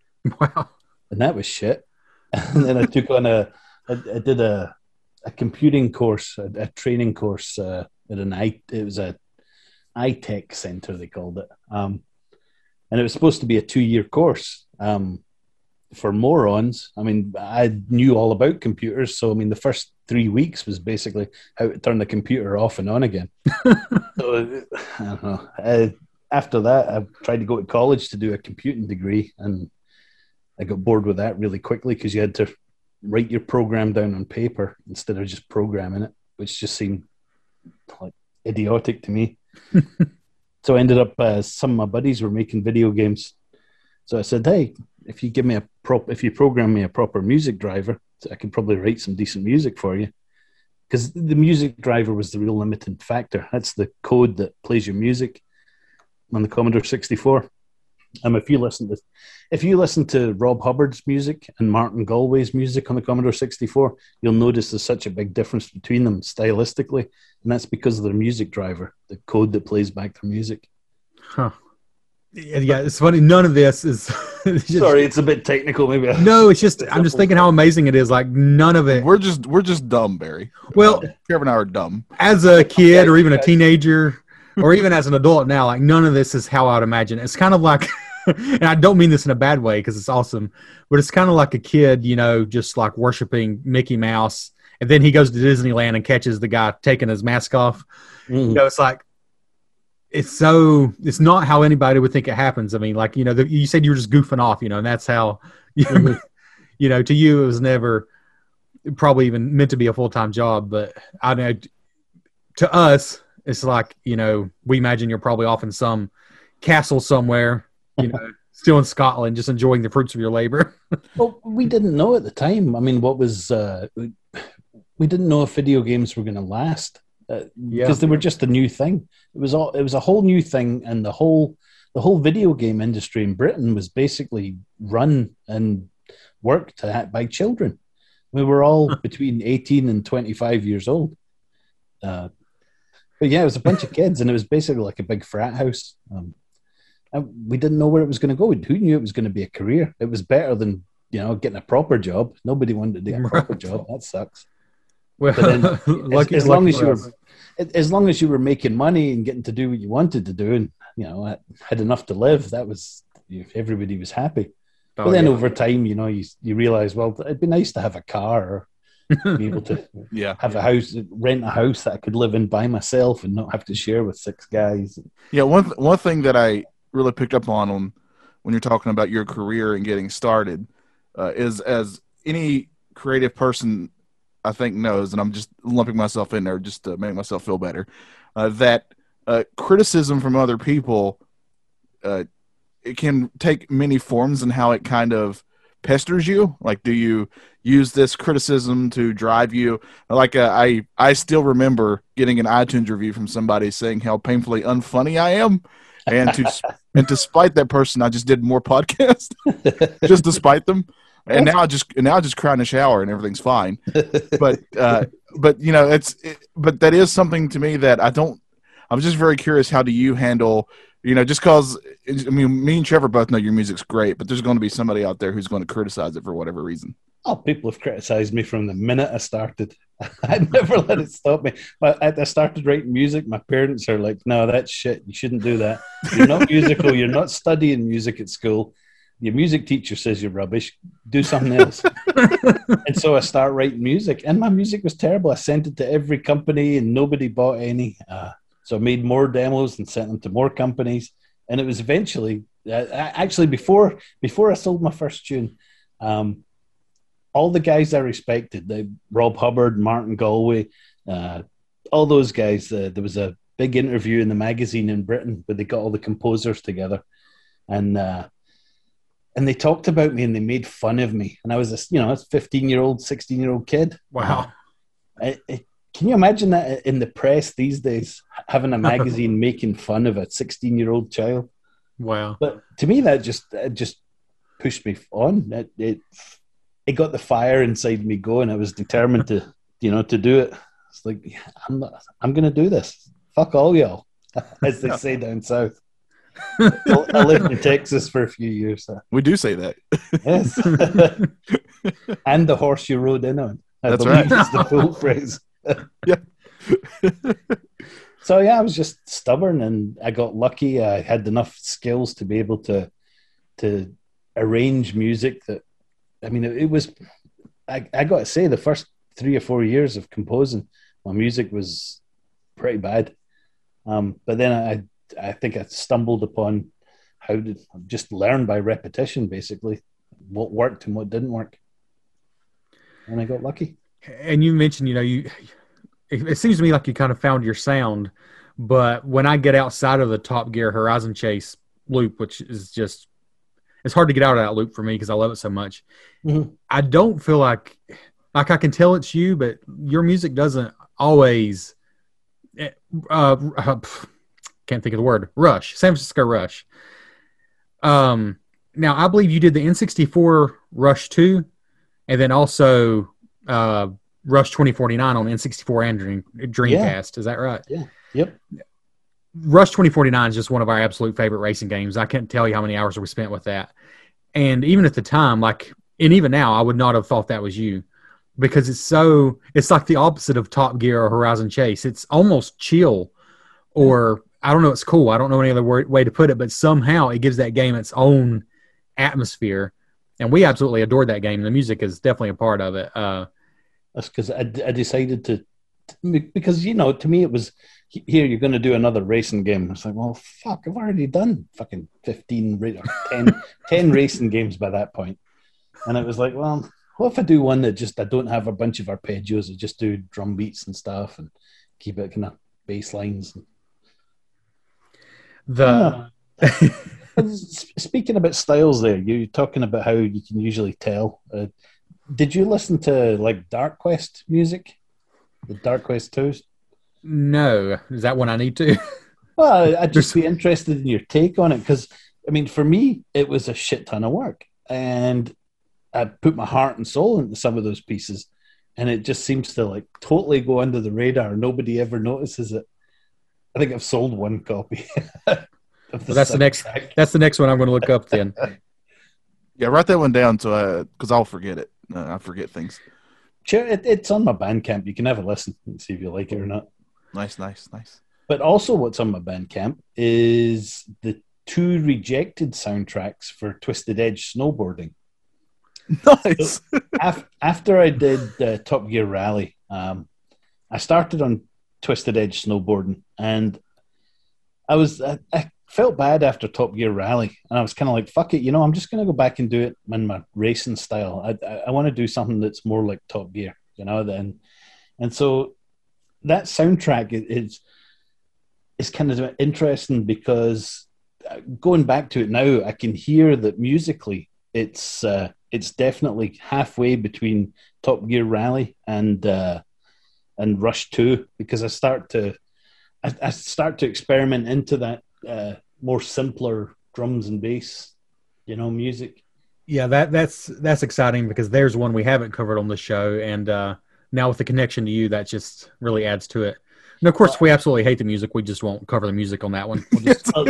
[SPEAKER 1] Wow.
[SPEAKER 5] And that was shit. (laughs) And then I took on a, I, I did a, a computing course, a, a training course uh, at an I, it was a iTech center, they called it. Um, and it was supposed to be a two year course. Um, for morons. I mean, I knew all about computers, so I mean, the first three weeks was basically how to turn the computer off and on again. (laughs) so I don't know. Uh, after that, I tried to go to college to do a computing degree, and I got bored with that really quickly because you had to write your program down on paper instead of just programming it, which just seemed like idiotic to me. (laughs) so I ended up. Uh, some of my buddies were making video games, so I said, "Hey, if you give me a prop, if you program me a proper music driver, I can probably write some decent music for you." Because the music driver was the real limiting factor. That's the code that plays your music on the Commodore 64. Um, if you listen to if you listen to Rob Hubbard's music and Martin Galway's music on the Commodore 64, you'll notice there's such a big difference between them stylistically, and that's because of their music driver, the code that plays back their music.
[SPEAKER 1] Huh. Yeah, yeah, it's funny. None of this is. (laughs) it's just-
[SPEAKER 5] Sorry, it's a bit technical, maybe.
[SPEAKER 1] No, it's just I'm just thinking how amazing it is. Like none of it.
[SPEAKER 4] We're just we're just dumb, Barry.
[SPEAKER 1] Well, uh,
[SPEAKER 4] Trevor and I are dumb.
[SPEAKER 1] as a kid or even a teenager (laughs) or even as an adult now, like none of this is how I'd imagine. It's kind of like, (laughs) and I don't mean this in a bad way because it's awesome, but it's kind of like a kid, you know, just like worshiping Mickey Mouse, and then he goes to Disneyland and catches the guy taking his mask off. Mm. You know, it's like. It's so. It's not how anybody would think it happens. I mean, like you know, the, you said you were just goofing off, you know, and that's how, (laughs) you, you know, to you it was never probably even meant to be a full time job. But I know to us, it's like you know we imagine you're probably off in some castle somewhere you know (laughs) still in scotland just enjoying the fruits of your labor (laughs)
[SPEAKER 5] Well, we didn't know at the time. I mean, what was uh, we didn't know if video games were going to last uh,
[SPEAKER 1] Yeah.
[SPEAKER 5] because they were just a new thing. It was all it was a whole new thing, and the whole the whole video game industry in Britain was basically run and worked at, by children. We were all between eighteen and twenty five years old. Uh, but yeah, it was a bunch of kids, and it was basically like a big frat house. Um, and we didn't know where it was going to go. Who knew it was going to be a career? It was better than you know getting a proper job. Nobody wanted to get a (laughs) proper job. That sucks.
[SPEAKER 1] well
[SPEAKER 5] But then, (laughs) as, as long as you were, as long as you were making money and getting to do what you wanted to do, and you know had enough to live, that was everybody was happy.
[SPEAKER 1] Oh,
[SPEAKER 5] but then
[SPEAKER 1] yeah.
[SPEAKER 5] over time, you know, you you realize, well, it'd be nice to have a car or be able to (laughs)
[SPEAKER 4] Yeah.
[SPEAKER 5] have a house, rent a house that I could live in by myself and not have to share with six guys.
[SPEAKER 4] Yeah, one th- one thing that I really picked up on on when you're talking about your career and getting started uh, is as any creative person I think knows, and I'm just lumping myself in there just to make myself feel better, uh, that uh, criticism from other people uh, it can take many forms and how it kind of pesters you. Like, do you use this criticism to drive you? Like, uh, I I still remember getting an iTunes review from somebody saying how painfully unfunny I am, and to (laughs) and to spite that person, I just did more podcasts (laughs) just despite them. And now I just and now I just cry in the shower and everything's fine. But uh, but you know it's it, but that is something to me that I don't. I'm just very curious. How do you handle? You know, just because I mean, me and Trevor both know your music's great, but there's going to be somebody out there who's going to criticize it for whatever reason.
[SPEAKER 5] Oh, people have criticized me from the minute I started. (laughs) I never let it stop me. But I started writing music. My parents are like, "No, that's shit. You shouldn't do that. You're not (laughs) musical. You're not studying music at school. Your music teacher says you're rubbish. Do something else." (laughs) and so I start writing music, and my music was terrible. I sent it to every company, and nobody bought any. Uh, so I made more demos and sent them to more companies, and it was eventually Uh, actually, before before I sold my first tune, um, all the guys I respected, the Rob Hubbard, Martin Galway, uh, all those guys. Uh, there was a big interview in the magazine in Britain where they got all the composers together, and uh, and they talked about me and they made fun of me. And I was a you know a fifteen year old, sixteen year old kid.
[SPEAKER 1] Wow.
[SPEAKER 5] I, I, can you imagine that in the press these days, having a magazine (laughs) making fun of a sixteen year old child?
[SPEAKER 1] Wow.
[SPEAKER 5] But to me, that just it just pushed me on. It, it it got the fire inside me going. I was determined to (laughs) you know to do it. It's like I'm not, I'm going to do this. Fuck all y'all, (laughs) as they say down south. (laughs) I lived in Texas for a few years. So.
[SPEAKER 4] We do say that.
[SPEAKER 5] Yes, (laughs) and the horse you rode in on. I
[SPEAKER 4] That's right.
[SPEAKER 5] Is the full (laughs) phrase.
[SPEAKER 4] Yeah.
[SPEAKER 5] so yeah, I was just stubborn, and I got lucky. I had enough skills to be able to to arrange music that. I mean, it, it was. I, I got to say, the first three or four years of composing, my music was pretty bad. Um, but then I, I think I stumbled upon how to just learn by repetition, basically, what worked and what didn't work, and I got lucky.
[SPEAKER 1] And you mentioned, you know, you. It, it seems to me like you kind of found your sound, but when I get outside of the Top Gear Horizon Chase loop, which is just, it's hard to get out of that loop for me because I love it so much.
[SPEAKER 5] Mhm.
[SPEAKER 1] I don't feel like, like I can tell it's you, but your music doesn't always. eh, Uh, uh, can't think of the word. Rush, San Francisco Rush. Um, now I believe you did the N64 Rush two, and then also uh, Rush 2049 on N64 and Dream, Dreamcast. Is that right? Yeah.
[SPEAKER 5] Yep.
[SPEAKER 1] Rush 2049 is just one of our absolute favorite racing games. I can't tell you how many hours we spent with that. And even at the time, like, and even now, I would not have thought that was you because it's so, it's like the opposite of Top Gear or Horizon Chase. It's almost chill or I don't know, it's cool. I don't know any other word, way to put it, but somehow it gives that game its own atmosphere. And we absolutely adored that game. The music is definitely a part of it. Uh,
[SPEAKER 5] That's because I, I decided to, because you know, to me it was here. You're going to do another racing game. It's like, well, fuck, I've already done fucking fifteen, or 10, (laughs) 10 racing games by that point, and it was like, well, what if I do one that just I don't have a bunch of arpeggios, I just do drum beats and stuff, and keep it kind of bass lines.
[SPEAKER 1] The (laughs)
[SPEAKER 5] Speaking about styles, there you're talking about how you can usually tell. Uh, did you listen to like Dark Quest music, the Dark Quest twos?
[SPEAKER 1] no, is that one I need to? (laughs)
[SPEAKER 5] Well, I'd just be interested in your take on it because, I mean, for me, it was a shit ton of work, and I put my heart and soul into some of those pieces, and it just seems to like totally go under the radar. Nobody ever notices it. I think I've sold one copy. (laughs)
[SPEAKER 1] Well, that's the next.
[SPEAKER 5] soundtrack.
[SPEAKER 1] That's the next one I'm going to look up then. (laughs)
[SPEAKER 4] Yeah, write that one down so because I'll forget it. Uh, I forget things.
[SPEAKER 5] Sure, it, it's on my Bandcamp. You can have a listen and see if you like it or not.
[SPEAKER 4] Nice, nice, nice.
[SPEAKER 5] But also, what's on my Bandcamp is the two rejected soundtracks for Twisted Edge snowboarding. (laughs)
[SPEAKER 4] Nice.
[SPEAKER 5] Af- after I did uh, Top Gear Rally, um, I started on Twisted Edge snowboarding, and I was I, I felt bad after Top Gear Rally, and I was kind of like, "Fuck it," you know, I'm just gonna go back and do it in my racing style. I I, I want to do something that's more like Top Gear, you know. Then, and so that soundtrack is is kind of interesting because uh, going back to it now, I can hear that musically, it's uh, it's definitely halfway between Top Gear Rally and uh, and Rush Two because I start to I, I start to experiment into that uh, more simpler drums and bass, you know, music.
[SPEAKER 1] Yeah, that that's that's exciting because there's one we haven't covered on the show, and uh, now with the connection to you, that just really adds to it. And of course, if we absolutely hate the music, we just won't cover the music on that one. We'll just,
[SPEAKER 5] Uh,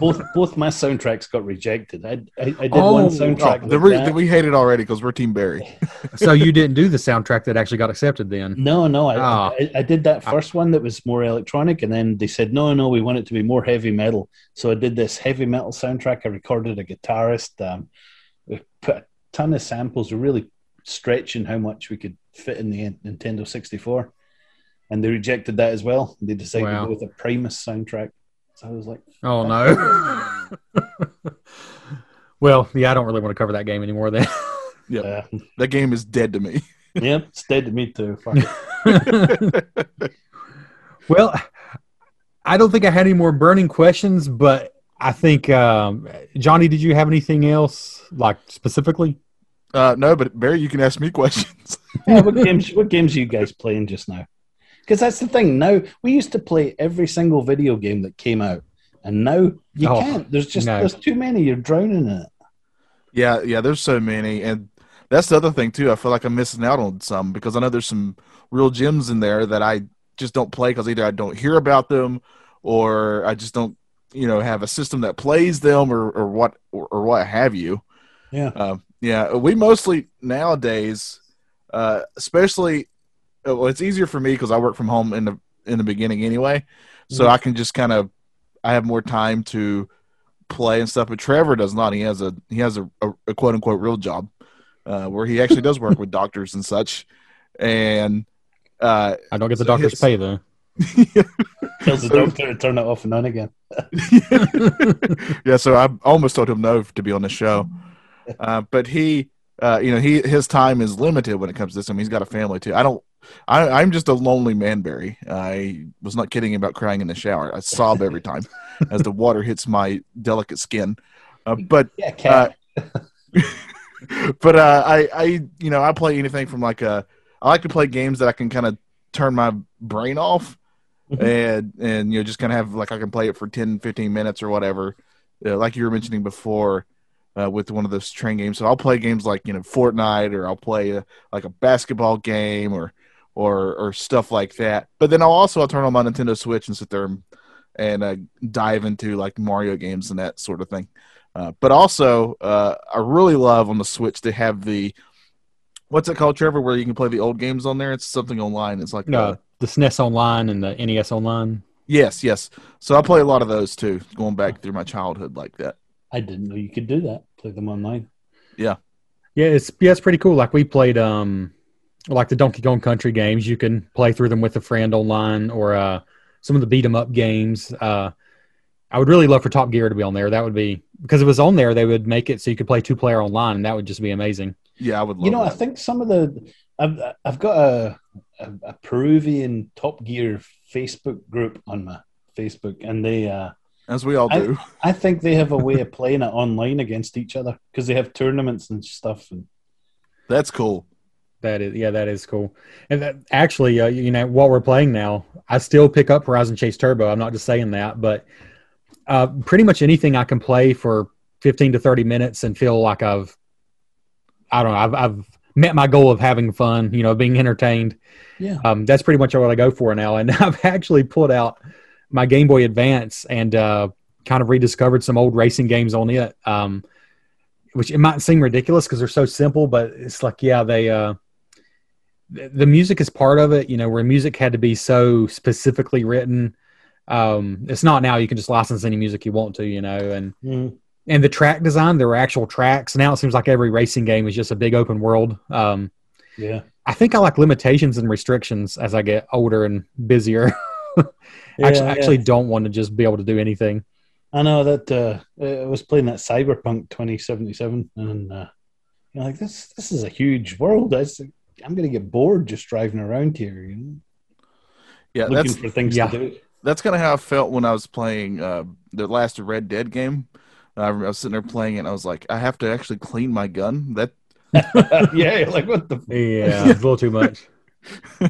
[SPEAKER 5] both both my soundtracks got rejected. I I, I did
[SPEAKER 1] Oh,
[SPEAKER 5] one
[SPEAKER 4] Oh,
[SPEAKER 5] soundtrack.
[SPEAKER 4] the re-
[SPEAKER 5] that.
[SPEAKER 4] we hate it already because we're Team Barry. (laughs)
[SPEAKER 1] so you didn't do the soundtrack that actually got accepted then?
[SPEAKER 5] No, no, I,
[SPEAKER 1] Ah.
[SPEAKER 5] I, I did that first one that was more electronic, and then they said, no, no, we want it to be more heavy metal. So I did this heavy metal soundtrack. I recorded a guitarist. Um, we put a ton of samples. We're really stretching how much we could fit in the Nintendo 64. And they rejected that as well. They decided
[SPEAKER 1] Wow.
[SPEAKER 5] to go with a Primus soundtrack. So I was like,
[SPEAKER 1] Oh no! (laughs) well, yeah, I don't really want to cover that game anymore. Then. (laughs)
[SPEAKER 4] Yep.
[SPEAKER 5] Yeah,
[SPEAKER 4] that game is dead to me. (laughs)
[SPEAKER 5] yeah, it's dead to me too. Fuck
[SPEAKER 1] well, I don't think I had any more burning questions, but I think um, Johnny, did you have anything else like specifically?
[SPEAKER 4] Uh, no, but Barry, you can ask me questions.
[SPEAKER 5] Yeah, what games? What games are you guys playing just now? Because that's the thing. Now we used to play every single video game that came out, and now you
[SPEAKER 1] Oh,
[SPEAKER 5] can't. There's just
[SPEAKER 1] no.
[SPEAKER 5] there's too many. You're drowning in it.
[SPEAKER 4] yeah, yeah. There's so many, and that's the other thing too. I feel like I'm missing out on some because I know there's some real gems in there that I just don't play because either I don't hear about them or I just don't, you know, have a system that plays them or or what or, or what have you.
[SPEAKER 5] Yeah.
[SPEAKER 4] Um, yeah, we mostly nowadays, uh, especially, well, it's easier for me because I work from home in the in the beginning anyway, so
[SPEAKER 5] Mhm.
[SPEAKER 4] I can just kind of I have more time to play and stuff. But Trevor does not. He has a he has a, a, a quote unquote real job uh, where he actually does work (laughs) with doctors and such, and uh,
[SPEAKER 1] I don't get the
[SPEAKER 4] So
[SPEAKER 1] doctor's
[SPEAKER 4] his-
[SPEAKER 1] pay though. (laughs)
[SPEAKER 5] Tells the doctor to turn it off and on again. (laughs)
[SPEAKER 4] yeah, so I almost told him no to be on the show, uh, but he, uh, you know, he his time is limited when it comes to this. I mean, he's got a family too. I don't. I, I'm just a lonely man, Barry. I was not kidding about crying in the shower. I sob every time (laughs) as the water hits my delicate skin. Uh, but
[SPEAKER 5] Yeah, cat. (laughs)
[SPEAKER 4] but uh, I, I, you know, I play anything from like a. I like to play games that I can kind of turn my brain off,
[SPEAKER 5] Mhm.
[SPEAKER 4] and and you know just kind of have like I can play it for 10, 15 minutes or whatever. Uh, like you were mentioning before, uh, with one of those train games. So I'll play games like you know Fortnite, or I'll play a, like a basketball game, or or or stuff like that. But then I'll also I'll turn on my Nintendo Switch and sit there and, and uh, dive into like Mario games and that sort of thing. Uh, but also, uh, I really love on the Switch to have the what's it called, Trevor, where you can play the old games on there. It's something online. It's like
[SPEAKER 1] No,
[SPEAKER 4] uh,
[SPEAKER 1] the SNES Online and the NES Online.
[SPEAKER 4] yes, yes. So I play a lot of those too, going back through my childhood like that.
[SPEAKER 5] I didn't know you could do that. Play them online.
[SPEAKER 1] Yeah, it's yeah, it's pretty cool. Like we played um like the Donkey Kong Country games, you can play through them with a friend online or uh some of the beat 'em up games. Uh I would really love for Top Gear to be on there. That would be because it was on there, they would make it so you could play two player online, and that would just be amazing.
[SPEAKER 4] Yeah, I would love
[SPEAKER 5] you know, I think some of the I've I've got a, a a Peruvian Top Gear Facebook group on my Facebook, and they uh
[SPEAKER 4] as we all
[SPEAKER 5] I-
[SPEAKER 4] do.
[SPEAKER 5] I think they have a way of playing it (laughs) online against each other because they have tournaments and stuff. And
[SPEAKER 4] That's cool.
[SPEAKER 1] That is, yeah, that is cool. And that, actually, uh, you know, while we're playing now, I still pick up Horizon Chase Turbo. I'm not just saying that, but uh, pretty much anything I can play for 15 to 30 minutes and feel like I've, I don't know, I've, I've met my goal of having fun, you know, being entertained.
[SPEAKER 5] yeah,
[SPEAKER 1] Um, that's pretty much what I go for now. And (laughs) I've actually pulled out my Game Boy Advance and uh, kind of rediscovered some old racing games on it. Um, which it might seem ridiculous because they're so simple, but it's like, yeah, they, uh, the music is part of it, you know, where music had to be so specifically written. Um, it's not now you can just license any music you want to, you know, and,
[SPEAKER 5] Mm.
[SPEAKER 1] and the track design, there were actual tracks. Now it seems like every racing game is just a big open world. Um,
[SPEAKER 5] yeah.
[SPEAKER 1] I think I like limitations and restrictions as I get older and busier. (laughs)
[SPEAKER 5] Yeah,
[SPEAKER 1] actually,
[SPEAKER 5] yeah.
[SPEAKER 1] actually don't want to just be able to do anything.
[SPEAKER 5] I know that uh, I was playing that Cyberpunk 2077, and uh, you're like, this this is a huge world. I I'm going to get bored just driving around here, you know,
[SPEAKER 4] Yeah,
[SPEAKER 5] looking
[SPEAKER 4] that's
[SPEAKER 5] for things
[SPEAKER 1] yeah.
[SPEAKER 5] to do.
[SPEAKER 4] that's kind of how I felt when I was playing uh, the last Red Dead game. I remember I was sitting there playing it, and I was like, I have to actually clean my gun. That (laughs)
[SPEAKER 5] yeah, you're like what the
[SPEAKER 1] Yeah, (laughs) it's a little too much. (laughs)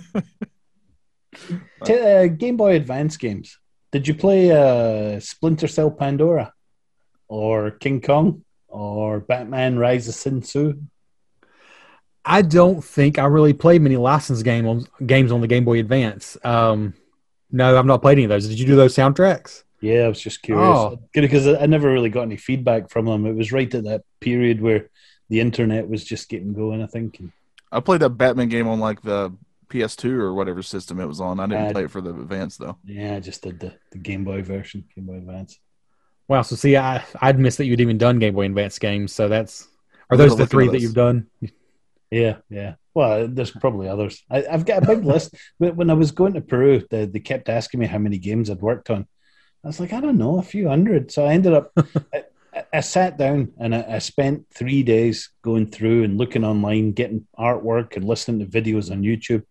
[SPEAKER 5] T- uh, Game Boy Advance games. Did you play uh, Splinter Cell Pandora, or King Kong, or Batman: Rise of Sin Tzu?
[SPEAKER 1] I don't think I really played many licensed game on, games on the Game Boy Advance. Um, no, I've not played any of those. Did you do those soundtracks?
[SPEAKER 5] Yeah, I was just curious
[SPEAKER 1] Oh.
[SPEAKER 5] because I I never really got any feedback from them. It was right at that period where the internet was just getting going. I think.
[SPEAKER 4] I played that Batman game on like the PS2 or whatever system it was on. I didn't
[SPEAKER 5] Uh,
[SPEAKER 4] play it for the Advance though.
[SPEAKER 5] yeah, I just did the, the Game Boy version, Game Boy Advance.
[SPEAKER 1] Wow. So see, I I'd missed that you'd even done Game Boy Advance games. So that's are those the three
[SPEAKER 4] those.
[SPEAKER 1] that you've done?
[SPEAKER 5] Yeah, yeah. Well, there's probably others. I, I've got a big list. When when I was going to Peru, they, they kept asking me how many games I'd worked on. I was like, I don't know, a few hundred. So I ended up, I, (laughs) I, I sat down and I, I spent three days going through and looking online, getting artwork and listening to videos on YouTube.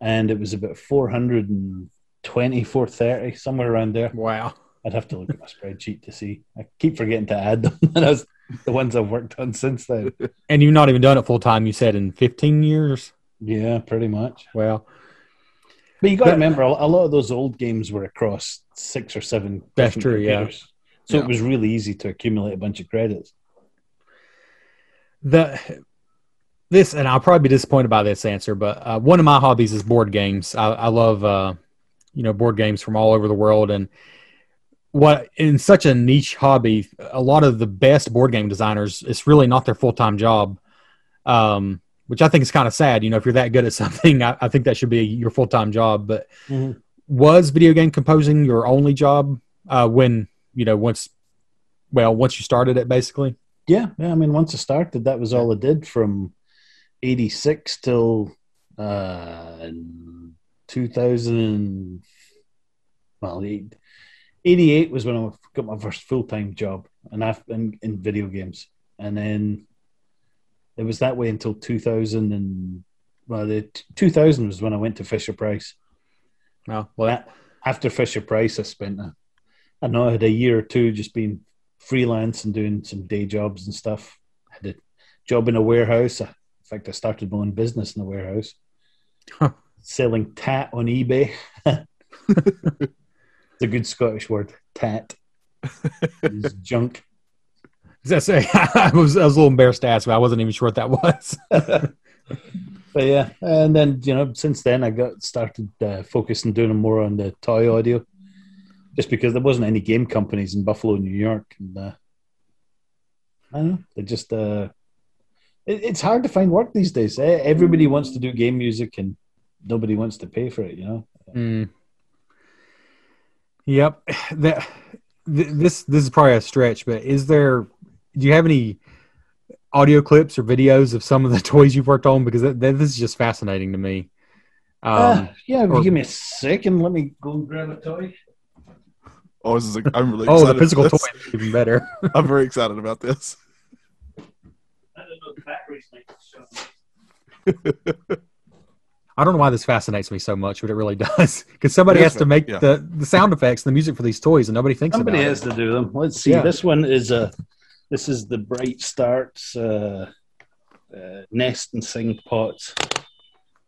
[SPEAKER 5] And it was about 420, 430, somewhere around there.
[SPEAKER 1] Wow.
[SPEAKER 5] I'd have to look at my spreadsheet to see. I keep forgetting to add them. (laughs) That's the ones I've worked on since then. (laughs)
[SPEAKER 1] And you've not even done it full time. You said in 15 years.
[SPEAKER 5] Yeah, pretty much.
[SPEAKER 1] Well,
[SPEAKER 5] But you got to remember, a lot of those old games were across six or seven.
[SPEAKER 1] That's
[SPEAKER 5] different
[SPEAKER 1] true, yeah.
[SPEAKER 5] So
[SPEAKER 4] Yeah.
[SPEAKER 5] it was really easy to accumulate a bunch of credits.
[SPEAKER 1] the this and I'll probably be disappointed by this answer, but uh, one of my hobbies is board games. I, I love uh, you know board games from all over the world, and what in such a niche hobby, a lot of the best board game designers, it's really not their full time job. Um, which I think is kind of sad. You know, if you're that good at (laughs) something, I, I think that should be your full time job. But
[SPEAKER 5] Mhm.
[SPEAKER 1] was video game composing your only job uh, when you know once well once you started it basically?
[SPEAKER 5] Yeah, yeah. I mean, once I started, that was all I did from '86 till uh, 2000. Well, eight- '88 was when I got my first full time job, and I've in, in video games, and then it was that way until 2000 and well, the t- 2000 was when I went to Fisher Price.
[SPEAKER 1] Oh, no, well,
[SPEAKER 5] after Fisher Price, I spent, a, I know, I had a year or two just being freelance and doing some day jobs and stuff. I had a job in a warehouse. In fact, I started my own business in a warehouse,
[SPEAKER 1] Huh.
[SPEAKER 5] selling tat on eBay. (laughs) it's a good Scottish word, tat. (laughs) It's junk.
[SPEAKER 1] That's (laughs) I was I was a little embarrassed to ask, but I wasn't even sure what that was. (laughs)
[SPEAKER 5] But yeah, and then you know, since then I got started uh, focusing doing more on the toy audio, just because there wasn't any game companies in Buffalo, New York, and uh, I don't know, they just uh, it, it's hard to find work these days. Eh, Everybody wants to do game music, and nobody wants to pay for it. You know,
[SPEAKER 1] Mm. Yep. (sighs) That th- this this is probably a stretch, but is there? Do you have any audio clips or videos of some of the (laughs) toys you've worked on? Because that, that, this is just fascinating to me. Um,
[SPEAKER 5] uh, yeah.
[SPEAKER 1] Or-
[SPEAKER 5] give me a second, let me go and grab a toy.
[SPEAKER 4] Oh, this is a, I'm really (laughs)
[SPEAKER 1] oh, the physical toy is even better. (laughs)
[SPEAKER 4] I'm very excited about this.
[SPEAKER 5] I don't know. The batteries might shut.
[SPEAKER 1] I don't know why this fascinates me so much, but it really (laughs) does. Because somebody has to make
[SPEAKER 4] yeah.
[SPEAKER 1] the, the sound effects and the music for these toys, and nobody thinks about Somebody
[SPEAKER 5] has
[SPEAKER 1] it.
[SPEAKER 5] to do them. Let's see.
[SPEAKER 1] Yeah.
[SPEAKER 5] This one is a. This is the Bright Starts uh, uh, Nest and Sing pots.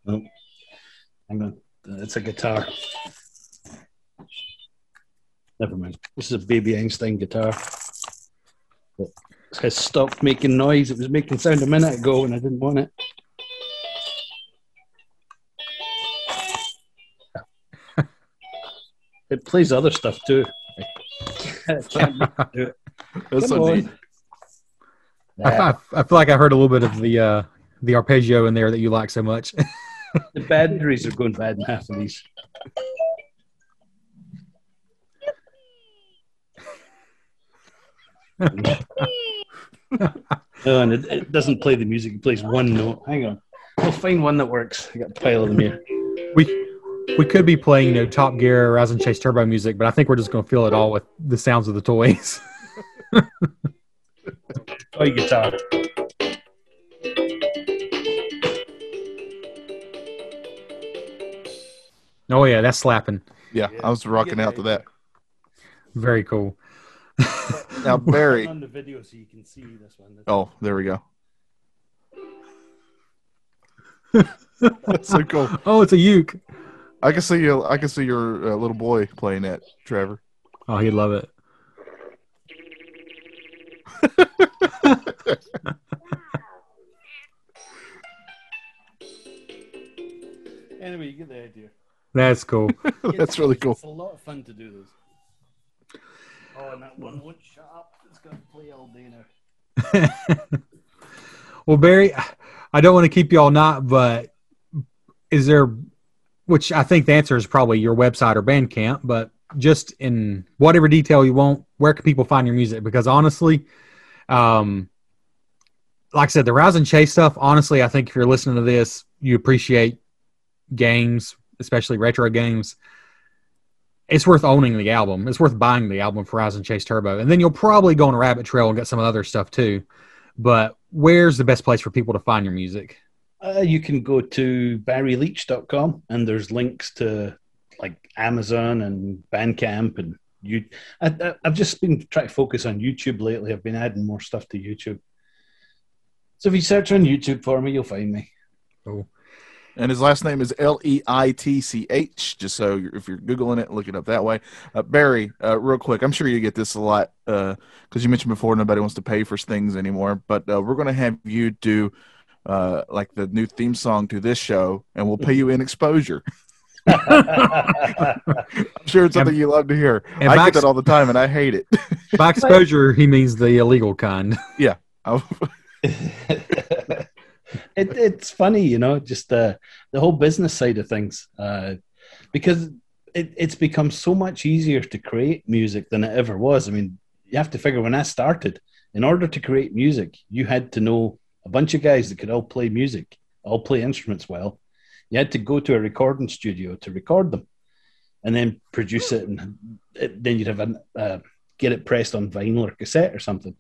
[SPEAKER 5] Oh, hang on. Uh, It's a guitar. Never mind. This is a Baby Einstein guitar. It has stopped making noise. It was making sound a minute ago, and I didn't want it. It plays other stuff too. I can't do it.
[SPEAKER 4] That's
[SPEAKER 5] Come
[SPEAKER 4] so
[SPEAKER 5] on.
[SPEAKER 4] neat.
[SPEAKER 1] I, I, I feel like I heard a little bit of the uh, the arpeggio in there that you like so much. (laughs)
[SPEAKER 5] The batteries are going bad in half of these. (laughs) oh, and it, it doesn't play the music; it plays one note. Hang on, we'll find one that works. I got a pile of them here.
[SPEAKER 1] we we could be playing you know Top Gear or Horizon Chase Turbo music, but I think we're just going to fill it all with the sounds of the toys. (laughs)
[SPEAKER 5] Toy guitar.
[SPEAKER 1] oh yeah, that's slapping.
[SPEAKER 4] Yeah, I was rocking out to that.
[SPEAKER 1] Very cool. (laughs)
[SPEAKER 4] Now, Barry.
[SPEAKER 5] on the video so you can see this one.
[SPEAKER 4] Oh, there we go. (laughs) That's so cool.
[SPEAKER 1] Oh, it's a uke.
[SPEAKER 4] I can see you. I can see your uh, little boy playing that, Trevor.
[SPEAKER 1] Oh, he'd love it. (laughs)
[SPEAKER 5] Anyway, you get the idea.
[SPEAKER 1] That's cool. (laughs)
[SPEAKER 4] That's really cool.
[SPEAKER 5] It's a lot of fun to do this. Oh, and that one won't shut up. It's going to play all day now. (laughs)
[SPEAKER 1] well, Barry, I don't want to keep you all night, but is there, which I think the answer is probably your website or Bandcamp, but just in whatever detail you want, where can people find your music? Because honestly, um, like I said, the Horizon Chase stuff, honestly, I think if you're listening to this, you appreciate games, especially retro games. it's worth owning the album. It's worth buying the album for Horizon Chase Turbo, and then you'll probably go on a rabbit trail and get some other stuff too. But where's the best place for people to find your music?
[SPEAKER 5] Uh, you can go to barryleitch.com and there's links to like Amazon and Bandcamp and you. I, have just been trying to focus on YouTube lately. I've been adding more stuff to YouTube. So if you search on YouTube for me, you'll find me.
[SPEAKER 1] Cool.
[SPEAKER 4] And his last name is L E I T C H. Just so you're, if you're googling it, look it up that way. Uh, Barry, uh, real quick, I'm sure you get this a lot because uh, you mentioned before nobody wants to pay for things anymore. But uh, we're going to have you do uh, like the new theme song to this show, and we'll pay you in exposure. (laughs) I'm sure it's something and, you love to hear. I get that all the time, and I hate it. (laughs)
[SPEAKER 1] by exposure, he means the illegal kind. (laughs)
[SPEAKER 4] Yeah.
[SPEAKER 5] it, it's funny, you know, just uh, the whole business side of things, uh, because it, it's become so much easier to create music than it ever was. I mean, you have to figure when I started, in order to create music, you had to know a bunch of guys that could all play music, all play instruments well. You had to go to a recording studio to record them, and then produce it, and it, then you'd have a uh, get it pressed on vinyl or cassette or something.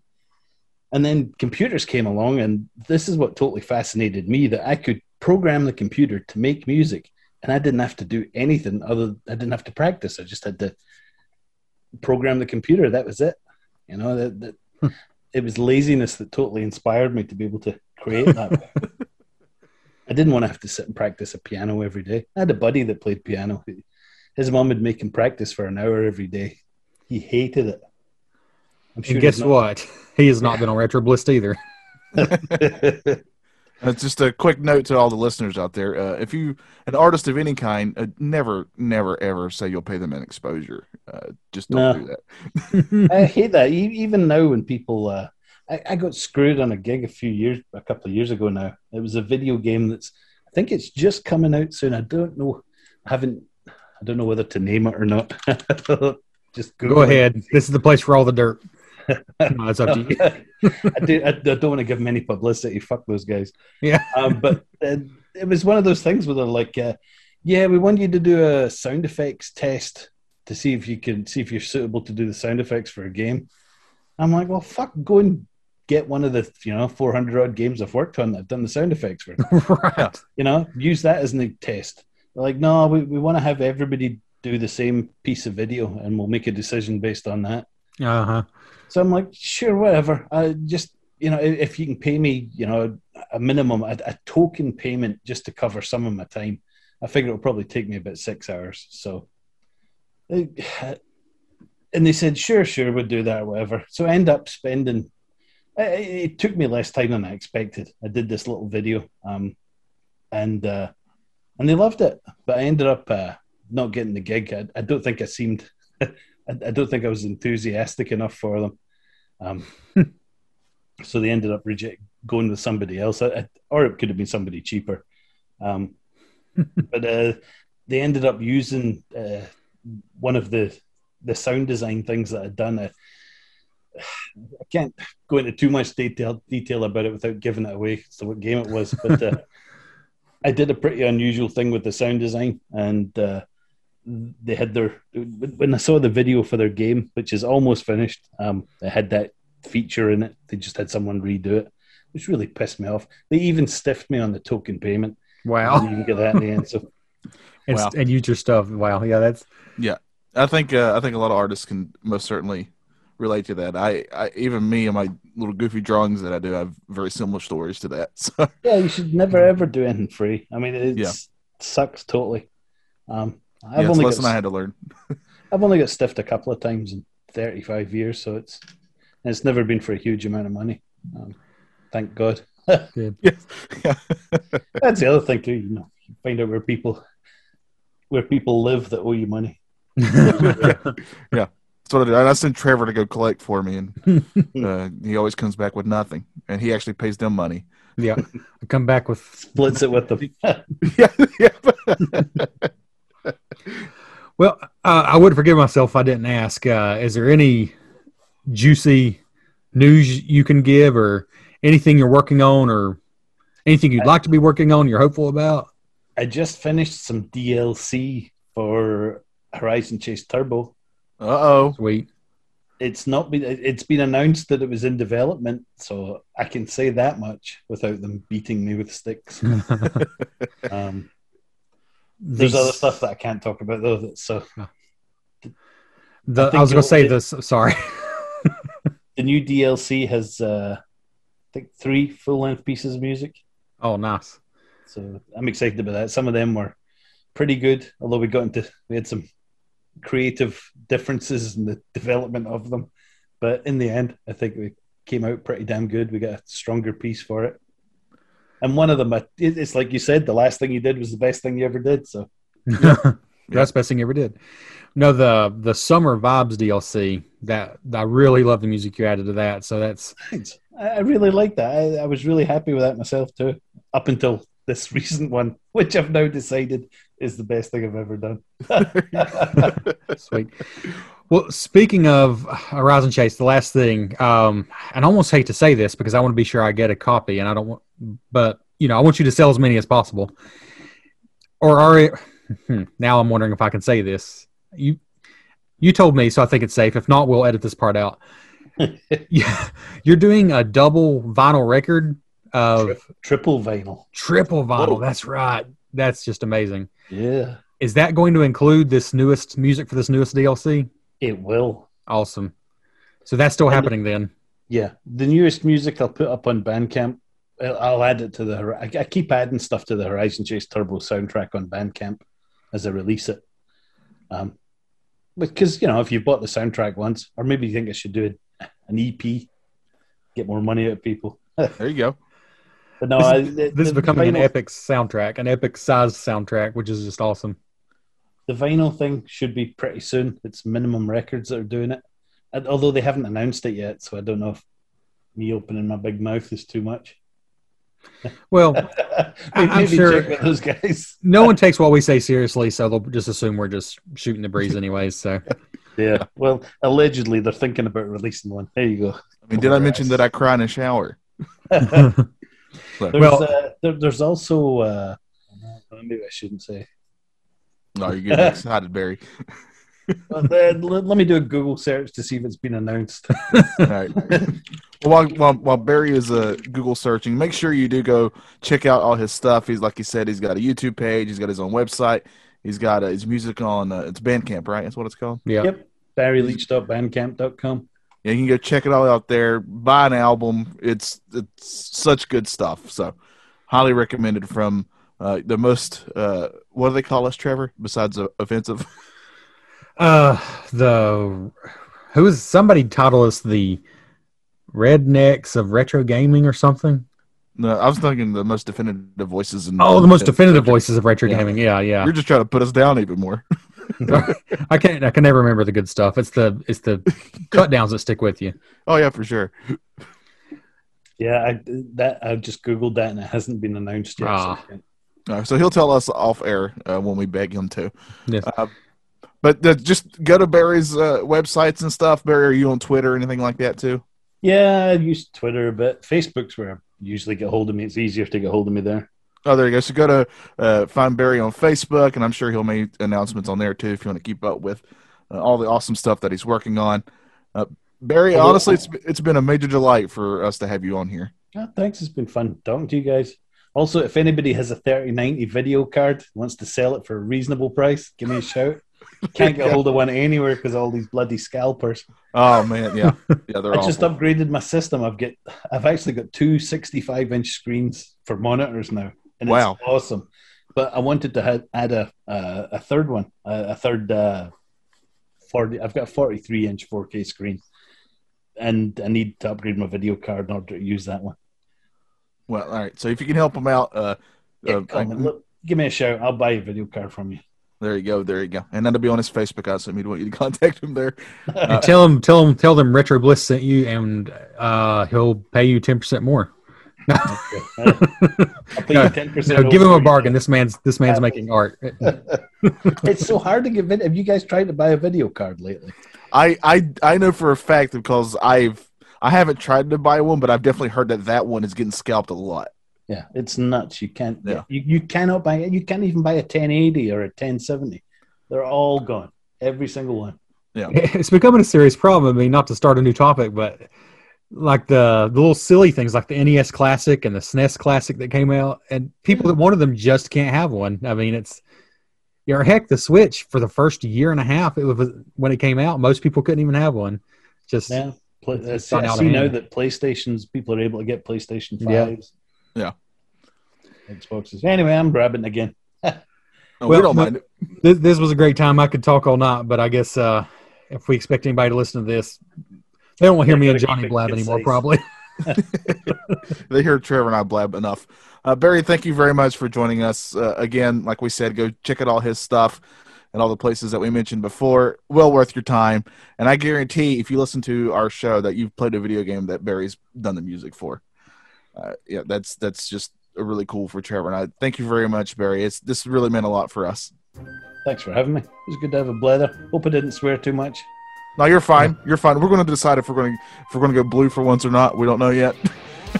[SPEAKER 5] And then computers came along, and this is what totally fascinated me that I could program the computer to make music, and I didn't have to do anything other. I didn't have to practice. I just had to program the computer. That was it. You know that, that hmm. It was laziness that totally inspired me to be able to create that. (laughs) I didn't want to have to sit and practice a piano every day. I had a buddy that played piano. His mom would make him practice for an hour every day. He hated it.
[SPEAKER 1] I'm sure. And guess what? (laughs) He has not (laughs) been on Retro Bliss either.
[SPEAKER 4] Uh, just a quick note to all the listeners out there: uh, if you an artist of any kind, uh, never, never, ever say you'll pay them an exposure. Uh, just don't no. do
[SPEAKER 5] that. (laughs) I hate that. Even now, when people, uh, I, I, got screwed on a gig a few years, a couple of years ago now. It was a video game that's, I think it's just coming out soon. I don't know. I haven't. I don't know whether to name it or not. (laughs)
[SPEAKER 1] just go ahead. This is the place for all the dirt no, it's up to
[SPEAKER 5] you. (laughs) I, do, I, don't want to give them any publicity. Fuck those guys.
[SPEAKER 1] Yeah.
[SPEAKER 5] Um, but uh, it was one of those things where they're like, uh, yeah, we want you to do a sound effects test to see if you can see if you're suitable to do the sound effects for a game. I'm like, well, fuck, go and get one of the you know 400 odd games I've worked on that I've done the sound effects for. (laughs)
[SPEAKER 1] right.
[SPEAKER 5] You know, use that as a test. They're like, no, we, we want to have everybody do the same piece of video and we'll make a decision based on that.
[SPEAKER 1] Uh huh.
[SPEAKER 5] So I'm like, sure, whatever. I just, you know, if you can pay me, you know, a minimum, a, a token payment just to cover some of my time, I figure it'll probably take me about six hours. So, (sighs) and they said, sure, sure, we'll do that whatever. So I end up spending, it, it took me less time than I expected. I did this little video, um, and, uh, and they loved it, but I ended up, uh, not getting the gig. I, I don't think I seemed (laughs) I, don't think I was enthusiastic enough for them. Um, (laughs) so they ended up reject going with somebody else, or it could have been somebody cheaper. Um, (laughs) but uh, they ended up using uh, one of the the sound design things that I'd done. I, I can't go into too much detail detail about it without giving it away. So what game it was, but uh, (laughs) I did a pretty unusual thing with the sound design, and uh, they had their when I saw the video for their game, which is almost finished. Um, they had that feature in it. They just had someone redo it, which really pissed me off. They even stiffed me on the token payment.
[SPEAKER 1] Wow,
[SPEAKER 5] you can get that in the end. So,
[SPEAKER 1] and, wow. and use your stuff. Wow, yeah, that's
[SPEAKER 4] yeah. I think uh, I think a lot of artists can most certainly relate to that. I, I even me and my little goofy drawings that I do I have very similar stories to that. (laughs) So
[SPEAKER 5] yeah, you should never ever do anything free. I mean, it yeah. sucks totally. Um,
[SPEAKER 4] I've yeah, only lesson got, I had to learn. (laughs)
[SPEAKER 5] I've only got stiffed a couple of times in 35 years, so it's it's never been for a huge amount of money. Um, thank God. (laughs)
[SPEAKER 1] Good. (laughs)
[SPEAKER 4] yeah. yeah.
[SPEAKER 5] That's the other thing too. You know, you find out where people where people live that owe you money.
[SPEAKER 4] yeah. yeah. That's what I did. I sent Trevor to go collect for me, and uh, he always comes back with nothing, and he actually pays them money.
[SPEAKER 1] Yeah, I come back with
[SPEAKER 5] splits it with them.
[SPEAKER 4] yeah, yeah (laughs)
[SPEAKER 1] well, uh, I would forgive myself if I didn't ask. Uh, is there any juicy news you can give, or anything you're working on, or anything you'd I, like to be working on? You're hopeful about?
[SPEAKER 5] I just finished some DLC for Horizon Chase Turbo.
[SPEAKER 4] Uh oh.
[SPEAKER 1] Sweet.
[SPEAKER 5] It's not been. It's been announced that it was in development, so I can say that much without them beating me with sticks. (laughs) um, there's other stuff that I can't talk about though. That's so
[SPEAKER 1] The,
[SPEAKER 5] I
[SPEAKER 1] I, was going to say this. Sorry. (laughs)
[SPEAKER 5] the new DLC has, uh, I think, three full length pieces of music.
[SPEAKER 1] Oh, nice.
[SPEAKER 5] So I'm excited about that. Some of them were pretty good, although we got into we had some creative differences in the development of them. But in the end, I think we came out pretty damn good. We got a stronger piece for it. And one of them, it's like you said, the last thing you did was the best thing you ever did. So (laughs)
[SPEAKER 1] That's the best thing you ever did. No, the the summer vibes DLC. That I really love the music you added to that. So that's
[SPEAKER 5] I really like that. I, I was really happy with that myself too, up until this (laughs) recent one, which I've now decided is the best thing I've ever done. (laughs)
[SPEAKER 1] sweet. Well, speaking of Horizon Chase, the last thing, um, and I almost hate to say this because I want to be sure I get a copy, and I don't want, but you know, I want you to sell as many as possible. Or are it? (laughs) hmm, now I'm wondering if I can say this. You you told me, so I think it's safe. If not, we'll edit this part out. (laughs) yeah, you're doing a double vinyl record of
[SPEAKER 5] Triple vinyl.
[SPEAKER 1] triple vinyl.
[SPEAKER 5] Whoa.
[SPEAKER 1] That's right. That's just amazing.
[SPEAKER 5] Yeah,
[SPEAKER 1] Is that going to include this newest music for this newest DLC?
[SPEAKER 5] It will.
[SPEAKER 1] Awesome. So that's still
[SPEAKER 5] And-
[SPEAKER 1] happening then.
[SPEAKER 5] Yeah, the newest music I'll put up on Bandcamp. I'll- I'll add it to the. I I keep adding stuff to the Horizon Chase Turbo soundtrack on Bandcamp as I release it. Um, because you know, if you bought the soundtrack once, or maybe you think I should do it, an EP, get more money out of people. (laughs)
[SPEAKER 4] There you go.
[SPEAKER 5] But no,
[SPEAKER 1] This,
[SPEAKER 5] I,
[SPEAKER 1] is-
[SPEAKER 5] the,
[SPEAKER 1] this is
[SPEAKER 5] the
[SPEAKER 1] becoming an epic soundtrack, an epic size soundtrack, which is just awesome.
[SPEAKER 5] The vinyl thing should be pretty soon. It's Minimum Records that are doing it, and, although they haven't announced it yet. So I don't know if me opening my big mouth is too much.
[SPEAKER 1] Well, (laughs)
[SPEAKER 5] maybe
[SPEAKER 1] I'm
[SPEAKER 5] maybe
[SPEAKER 1] sure-
[SPEAKER 5] check with those guys.
[SPEAKER 1] no one takes what we say seriously, so they'll just assume we're just shooting the breeze anyways. So (laughs)
[SPEAKER 5] Yeah. Well, allegedly they're thinking about releasing one. There you go.
[SPEAKER 4] I mean, did I mention that I cry in a shower? (laughs)
[SPEAKER 5] There's,
[SPEAKER 1] Well-
[SPEAKER 5] uh, there, there's also uh, maybe I shouldn't say.
[SPEAKER 4] No, you're getting (laughs) excited, Barry.
[SPEAKER 5] Well, then, let, let me do a Google search to see if it's been announced.
[SPEAKER 4] All right. Well, while, while, while Barry is uh, Google searching, make sure you do go check out all his stuff. He's like he said, he's got a YouTube page. He's got his own website. He's got uh, his music on. Uh, it's Bandcamp, right? That's what it's called.
[SPEAKER 1] yeah,
[SPEAKER 5] Yep. BarryLeitch.bandcamp.com.
[SPEAKER 4] Yeah, you can go check it all out there. Buy an album. It's it's such good stuff. So, highly recommended from uh, the most. Uh, what do they call us, Trevor? Besides uh, offensive. (laughs)
[SPEAKER 1] uh, the who is somebody titled us the rednecks of retro gaming or something?
[SPEAKER 4] No, I was thinking the most definitive voices. In,
[SPEAKER 1] Oh, the most
[SPEAKER 4] in-
[SPEAKER 1] definitive voices of retro
[SPEAKER 4] Yeah.
[SPEAKER 1] gaming. Yeah, yeah.
[SPEAKER 4] You're just trying to put us down even more. (laughs) (laughs)
[SPEAKER 1] I can't. I can never remember the good stuff. It's the it's the cut downs that stick with you.
[SPEAKER 4] Oh yeah, for sure.
[SPEAKER 5] Yeah, I, that I just googled that and it hasn't been announced yet. so
[SPEAKER 1] Ah.
[SPEAKER 5] I can't-
[SPEAKER 4] All right, so he'll tell us off air uh, when we beg him to.
[SPEAKER 1] Yes.
[SPEAKER 4] Uh, but uh, just go to Barry's uh, websites and stuff. Barry, are you on Twitter or anything like that too?
[SPEAKER 5] Yeah, I use Twitter a bit. Facebook's where I usually get hold of me. It's easier to get hold of me there.
[SPEAKER 4] Oh, there you go. So go to uh, find Barry on Facebook, and I'm sure he'll make announcements on there too if you want to keep up with uh, all the awesome stuff that he's working on. Uh, Barry, honestly, it's it's been a major delight for us to have you on here.
[SPEAKER 5] Ah, thanks. It's been fun talking to you guys. Also, if anybody has a 3090 video card, wants to sell it for a reasonable price, give me a shout. (laughs) Can't get hold of one anywhere because all these bloody scalpers.
[SPEAKER 4] Oh man, yeah, yeah, they're all (laughs)
[SPEAKER 5] I just upgraded my system. I've got, I've actually got two 65 inch screens for monitors now, and
[SPEAKER 4] Wow.
[SPEAKER 5] it's awesome. But I wanted to ha- add a uh, a third one, a, a third uh, 40. I've got a 43 inch 4K screen, and I need to upgrade my video card in order to use that one.
[SPEAKER 4] Well, all right. So if you can help him out, uh,
[SPEAKER 5] Yeah,
[SPEAKER 4] uh,
[SPEAKER 5] Colin, look, give me a shout. I'll buy a video card from you.
[SPEAKER 4] there you go, there you go, and that'll be on his Facebook. I assume he'd want you to (laughs) contact him there.
[SPEAKER 1] And (laughs) tell him, tell him, tell them Retro Bliss sent you, and uh, he'll pay you ten percent more. (laughs)
[SPEAKER 5] I'll pay
[SPEAKER 1] No,
[SPEAKER 5] you 10%
[SPEAKER 1] No, give him a bargain. This man's this man's making art.
[SPEAKER 5] It's so hard to get. Vid- Have you guys tried to buy a video card lately?
[SPEAKER 4] I, I I know for a fact because I've I haven't tried to buy one, but I've definitely heard that that one is getting scalped a lot.
[SPEAKER 5] Yeah, it's nuts. You can't.
[SPEAKER 4] Yeah.
[SPEAKER 5] You, you cannot buy it. You can't even buy a 1080 or a 1070. They're all gone. every single one.
[SPEAKER 1] Yeah, (laughs) it's becoming a serious problem. I mean, not to start a new topic, but like the, the little silly things like the NES Classic and the SNES Classic that came out, and people that wanted them just can't have one. I mean, it's or heck, the Switch for the first year and a half, it was when it came out, most people couldn't even have one. Just
[SPEAKER 5] Yeah. Play,
[SPEAKER 1] It's
[SPEAKER 5] I see,
[SPEAKER 1] gone
[SPEAKER 5] I
[SPEAKER 1] out
[SPEAKER 5] see now that PlayStations people are able to get PlayStation
[SPEAKER 1] Yeah.
[SPEAKER 5] fives.
[SPEAKER 4] Yeah.
[SPEAKER 5] Xboxes. Anyway, I'm grabbing again.
[SPEAKER 4] No, we
[SPEAKER 1] Well,
[SPEAKER 4] don't mind
[SPEAKER 1] this, this was a great time. I could talk all night, but I guess uh, if we expect anybody to listen to this, they don't want to hear me and Johnny blab anymore,
[SPEAKER 5] concise.
[SPEAKER 1] probably. (laughs) (laughs)
[SPEAKER 4] They hear Trevor and I blab enough. Uh, Barry, thank you very much for joining us. Uh, again, like we said, go check out all his stuff and all the places that we mentioned before. Well worth your time. And I guarantee if you listen to our show that you've played a video game that Barry's done the music for. Uh, yeah, that's that's just a really cool for Trevor. And I thank you very much, Barry. It's this really meant a lot for us.
[SPEAKER 5] Thanks for having me. It was good to have a blather. Hope I didn't swear too much.
[SPEAKER 4] No, you're fine. You're fine. We're going to decide if we're going to if we're going to go blue for once or not. We don't know yet.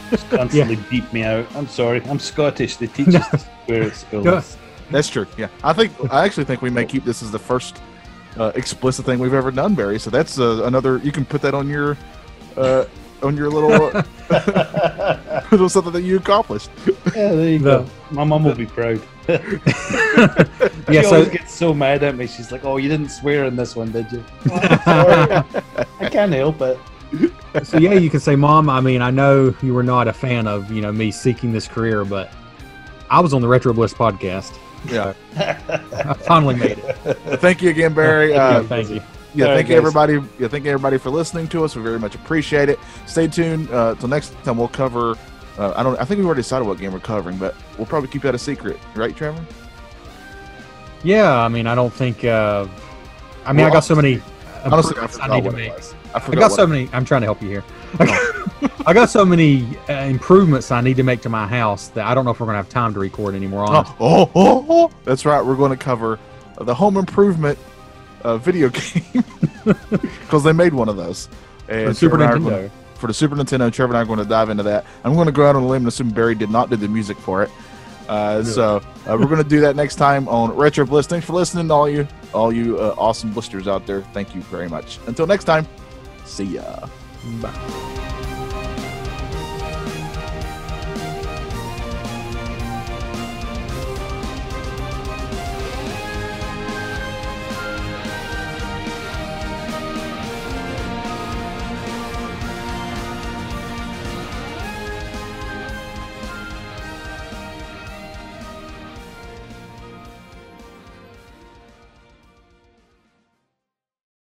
[SPEAKER 5] Just constantly (laughs) beep me out. I'm sorry. I'm Scottish. They teach us to (laughs) swear at school.
[SPEAKER 1] Go-
[SPEAKER 4] That's true. Yeah, I think I actually think we may keep this as the first uh, explicit thing we've ever done, Barry. So that's uh, another. You can put that on your uh, on your little (laughs) (laughs) little something that you accomplished.
[SPEAKER 5] Yeah, there you
[SPEAKER 1] The-
[SPEAKER 5] go. My mom will be proud. (laughs)
[SPEAKER 1] yeah,
[SPEAKER 5] she
[SPEAKER 1] so
[SPEAKER 5] always gets so mad at me. She's like, "Oh, you didn't swear in this one, did you?" "Oh, sorry. I can't help it.
[SPEAKER 1] so yeah, you can say, Mom. I mean, I know you were not a fan of you know me seeking this career, but I was on the Retro Bliss podcast.
[SPEAKER 4] Yeah.
[SPEAKER 1] I finally made it.
[SPEAKER 4] Thank you again, Barry.
[SPEAKER 1] Yeah,
[SPEAKER 4] Uh,
[SPEAKER 1] thank you.
[SPEAKER 4] yeah,
[SPEAKER 5] All right,
[SPEAKER 4] thank you
[SPEAKER 5] guys.
[SPEAKER 4] everybody. Yeah, thank you everybody for listening to us. We very much appreciate it. Stay tuned. Uh, till next time, we'll cover. Uh, I don't. I think we've already decided what game we're covering, but we'll probably keep that a secret, right, Trevor?
[SPEAKER 1] Yeah, I mean, I don't think. Uh, I mean,
[SPEAKER 4] Well,
[SPEAKER 1] I got so many
[SPEAKER 4] Honestly, I
[SPEAKER 1] I, need to
[SPEAKER 4] what it
[SPEAKER 1] make.
[SPEAKER 4] was. I
[SPEAKER 1] I got so
[SPEAKER 4] it-
[SPEAKER 1] many. I'm trying to help you here. (laughs) I got so many uh, improvements I need to make to my house that I don't know if we're gonna have time to record anymore.
[SPEAKER 4] Oh, oh, oh, oh. That's right. We're going to cover uh, the Home Improvement uh, video (laughs) game (laughs) because they made one of those. And
[SPEAKER 1] for Super
[SPEAKER 4] Trevor and I are
[SPEAKER 1] Nintendo.
[SPEAKER 4] gonna- for the Super Nintendo, Trevor and I are going to dive into that. I'm going to go out on a limb and assume Barry did not do the music for it. Uh, So uh, we're going to do that next time on Retro Bliss. Thanks for listening, to all you, all you uh, awesome blisters out there. Thank you very much. Until next time, see ya.
[SPEAKER 1] Bye.